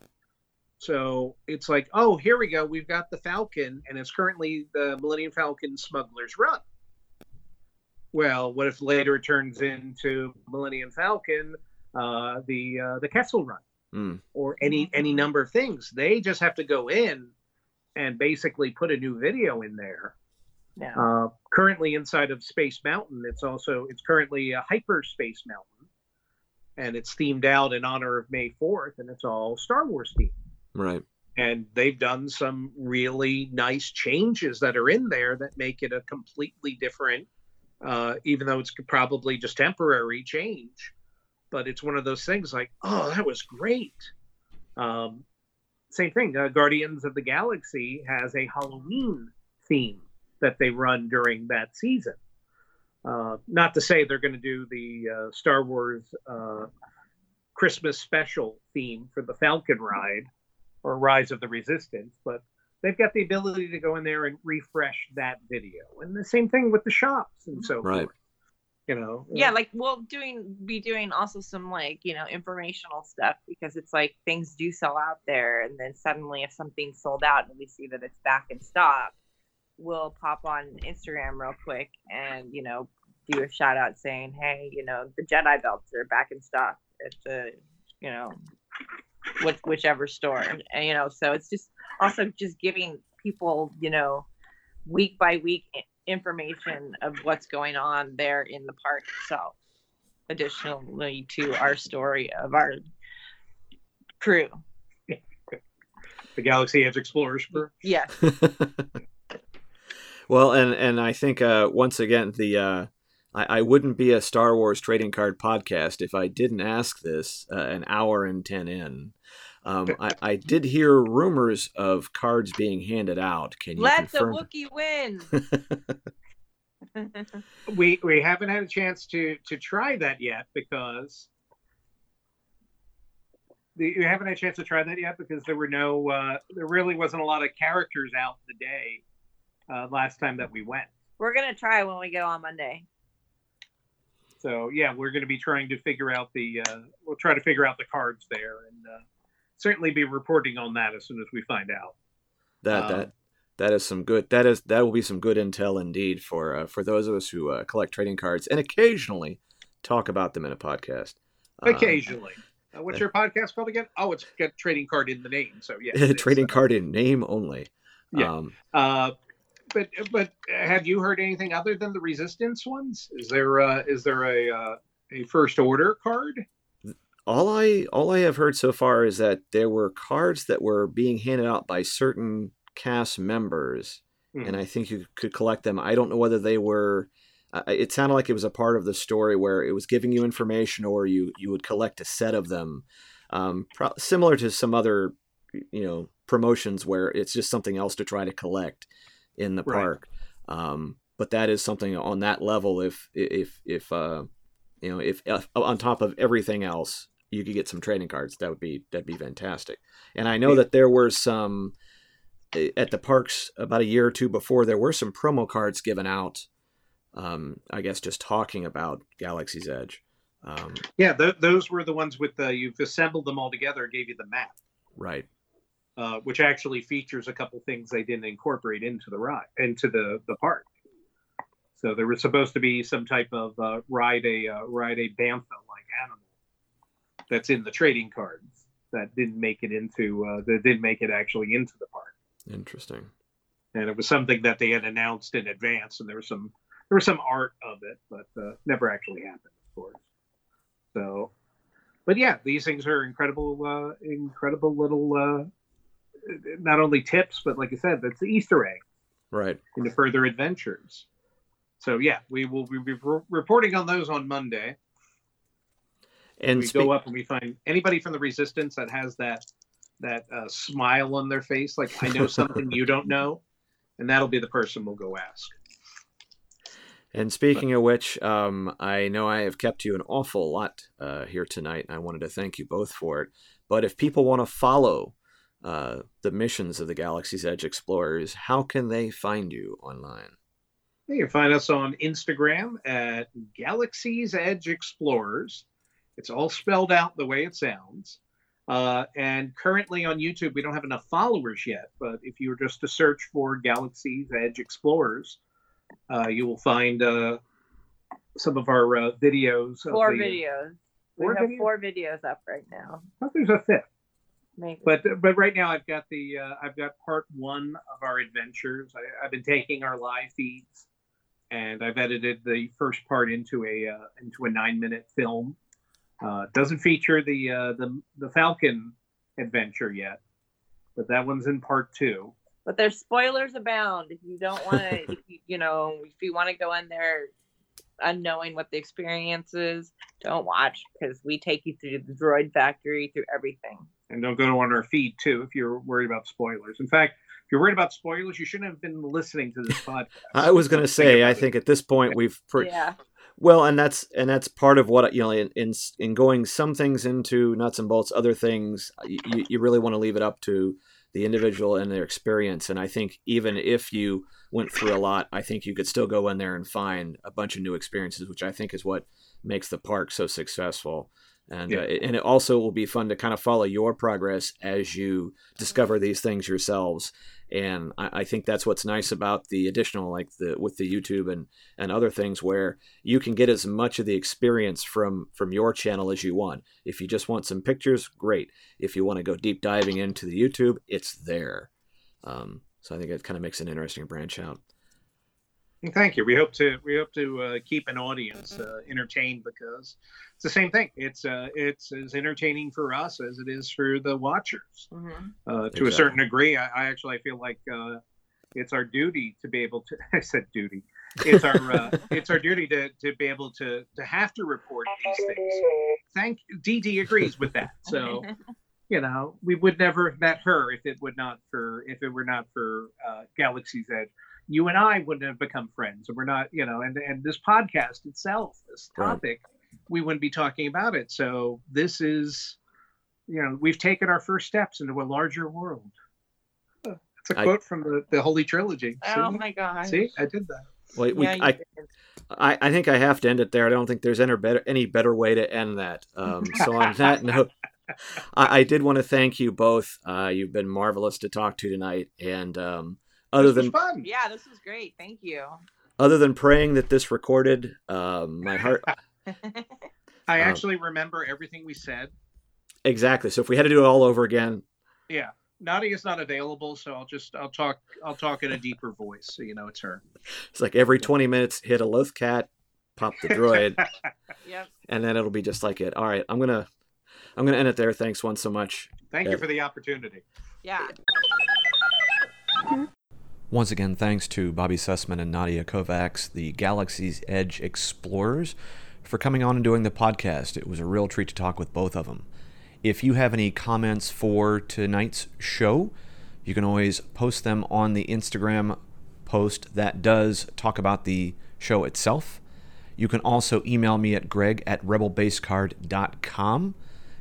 So it's like, oh, here we go. We've got the Falcon, and it's currently the Millennium Falcon Smuggler's Run. Well, what if later it turns into Millennium Falcon, uh, the uh, the Kessel Run, Hmm. or any any number of things? They just have to go in and basically put a new video in there. Yeah. Uh, currently inside of Space Mountain, it's also it's currently a hyperspace mountain, and it's themed out in honor of May Fourth, and it's all Star Wars themed right and they've done some really nice changes that are in there that make it a completely different uh, even though it's probably just temporary change but it's one of those things like oh that was great. Um, same thing uh, guardians of the galaxy has a halloween theme that they run during that season. Uh, not to say they're going to do the uh, star wars uh, christmas special theme for the falcon ride or Rise of the Resistance, but they've got the ability to go in there and refresh that video. And the same thing with the shops and so Right. forth. You know, yeah like we'll doing be doing also some like you know informational stuff because it's like things do sell out there and then suddenly if something's sold out and we see that it's back in stock we'll pop on instagram real quick and you know do a shout out saying hey you know the jedi belts are back in stock at the you know which, whichever store and you know so it's just also just giving people you know week by week information of what's going on there in the park itself additionally to our story of our crew the Galaxy Edge Explorers crew. yes well and and i think uh once again the uh I, I wouldn't be a Star Wars trading card podcast if I didn't ask this uh, an hour and 10 in. Um, I, I did hear rumors of cards being handed out. Can you let the confirm? wookie win We we haven't had a chance to to try that yet because the, we haven't had a chance to try that yet because there were no uh, there really wasn't a lot of characters out the day uh, last time that we went. we're gonna try when we go on monday So yeah, we're going to be trying to figure out the. Uh, we'll try to figure out the cards there, and uh, certainly be reporting on that as soon as we find out. That Um, that that is some good. That is that will be some good intel indeed for uh, for those of us who uh, collect trading cards and occasionally talk about them in a podcast. Uh, Occasionally, uh, what's your podcast called again? Oh, it's got trading card in the name. So yeah, trading uh, card in name only. Yeah. Um, Uh, but but have you heard anything other than the resistance ones? Is there uh, is there a uh, a first order card? All I all I have heard so far is that there were cards that were being handed out by certain cast members, Hmm. and I think you could collect them. I don't know whether they were. Uh, it sounded like it was a part of the story where it was giving you information, or you you would collect a set of them, um, pro- similar to some other you know promotions where it's just something else to try to collect in the Right. park. Um, but that is something on that level. If if if uh, you know if, if on top of everything else you could get some trading cards that would be that'd be fantastic and i know that there were some at the parks about a year or two before there were some promo cards given out um, i guess just talking about galaxy's edge um, Yeah, th- those were the ones with the you've assembled them all together, gave you the map. right uh, which actually features a couple things they didn't incorporate into the ride into the the park. So there was supposed to be some type of uh, ride a uh, ride a bantha like animal that's in the trading cards that didn't make it into uh, that didn't make it actually into the park. Interesting. And it was something that they had announced in advance, and there was some there was some art of it, but uh, never actually happened, of course. So, but yeah, these things are incredible, uh, incredible little uh, not only tips, but like I said, that's the Easter egg Right. into further adventures. So yeah, we will be re- reporting on those on Monday. And we spe- go up and we find anybody from the resistance that has that that uh, smile on their face, like I know something you don't know, and that'll be the person we'll go ask. And speaking of which, um, I know I have kept you an awful lot uh, here tonight, and I wanted to thank you both for it. But if people want to follow uh, the missions of the Galaxy's Edge Explorers, how can they find you online? You can find us on Instagram at Galaxy's Edge Explorers. It's all spelled out the way it sounds. Uh, and currently on YouTube, we don't have enough followers yet. But if you were just to search for Galaxy's Edge Explorers, uh, you will find uh, some of our uh, videos. of Four the- videos. Four we have videos? four videos up right now. I think there's a fifth. Maybe. but but right now I've got the uh, I've got part one of our adventures. I, I've been taking our live feeds, and I've edited the first part into a uh, into a nine minute film. Uh, doesn't feature the uh, the the Falcon adventure yet, but that one's in part two. but there's spoilers abound. If you don't want to, you know, if you want to go in there unknowing what the experience is, don't watch because we take you through the droid factory, through everything. And don't go on our feed too if you're worried about spoilers. In fact, you're worried about spoilers, you shouldn't have been listening to this podcast. I was going to say, I think at this point we've pre- yeah. well, and that's and that's part of what you know in in, in going some things into nuts and bolts, other things you, you really want to leave it up to the individual and their experience. And I think even if you went through a lot, I think you could still go in there and find a bunch of new experiences, which I think is what makes the park so successful. And Yeah. uh, and it also will be fun to kind of follow your progress as you discover these things yourselves. And I, I think that's what's nice about the additional, like the with the YouTube and and other things, where you can get as much of the experience from from your channel as you want. If you just want some pictures, great. If you want to go deep diving into the YouTube, it's there. Um, so I think it kind of makes an interesting branch out. Thank you. We hope to we hope to uh, keep an audience uh, entertained because it's the same thing. It's uh, it's as entertaining for us as it is for the watchers. hmm Uh, to a certain degree, I, I actually feel like uh, it's our duty to be able to. I said duty. It's our uh, it's our duty to, to be able to to have to report these things. Thank DD agrees with that. So you know we would never have met her if it would not for if it were not for uh, Galaxy's Edge. You and I wouldn't have become friends, and we're not. You know, and and this podcast itself, this Right. topic, we wouldn't be talking about it. So this is, you know, we've taken our first steps into a larger world. That's a I- quote from the, the Holy Trilogy. Oh See? my god. See, I did that. Well, we, Yeah, you I. I, I think I have to end it there. I don't think there's any better any better way to end that. Um, so on that note, I, I did want to thank you both. Uh, you've been marvelous to talk to tonight, and um, other This was than fun. Yeah, this was great. Thank you. other than praying that this recorded, um, my heart I Um, actually remember everything we said. exactly. So if we had to do it all over again, Yeah. Nadia's not available, so I'll just I'll talk I'll talk in a deeper voice, so you know it's her. it's like every 20 minutes, hit a Loth-cat, pop the droid, Yep. and then it'll be just like it. All right, I'm gonna I'm gonna end it there. Thanks once so much. Thank Yeah. you for the opportunity. Yeah. Once again, thanks to Bobby Sussman and Nadia Kovacs, the Galaxy's Edge Explorers, for coming on and doing the podcast. It was a real treat to talk with both of them. If you have any comments for tonight's show, you can always post them on the Instagram post that does talk about the show itself. You can also email me at greg at rebelbasecard.com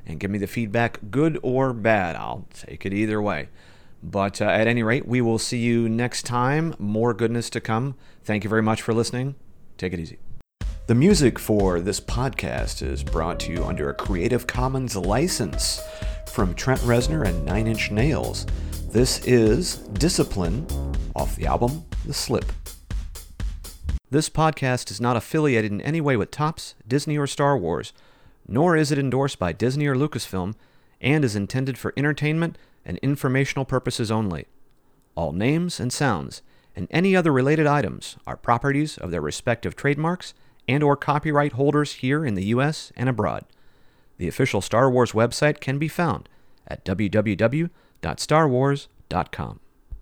and give me the feedback, good or bad. I'll take it either way. But uh, at any rate, we will see you next time. More goodness to come. Thank you very much for listening. Take it easy. The music for this podcast is brought to you under a Creative Commons license from Trent Reznor and Nine Inch Nails. This is Discipline off the album The Slip. This podcast is not affiliated in any way with Topps, Disney, or Star Wars, nor is it endorsed by Disney or Lucasfilm, and is intended for entertainment and informational purposes only. All names and sounds and any other related items are properties of their respective trademarks and or copyright holders here in the US and abroad. The official Star Wars website can be found at www.starwars.com.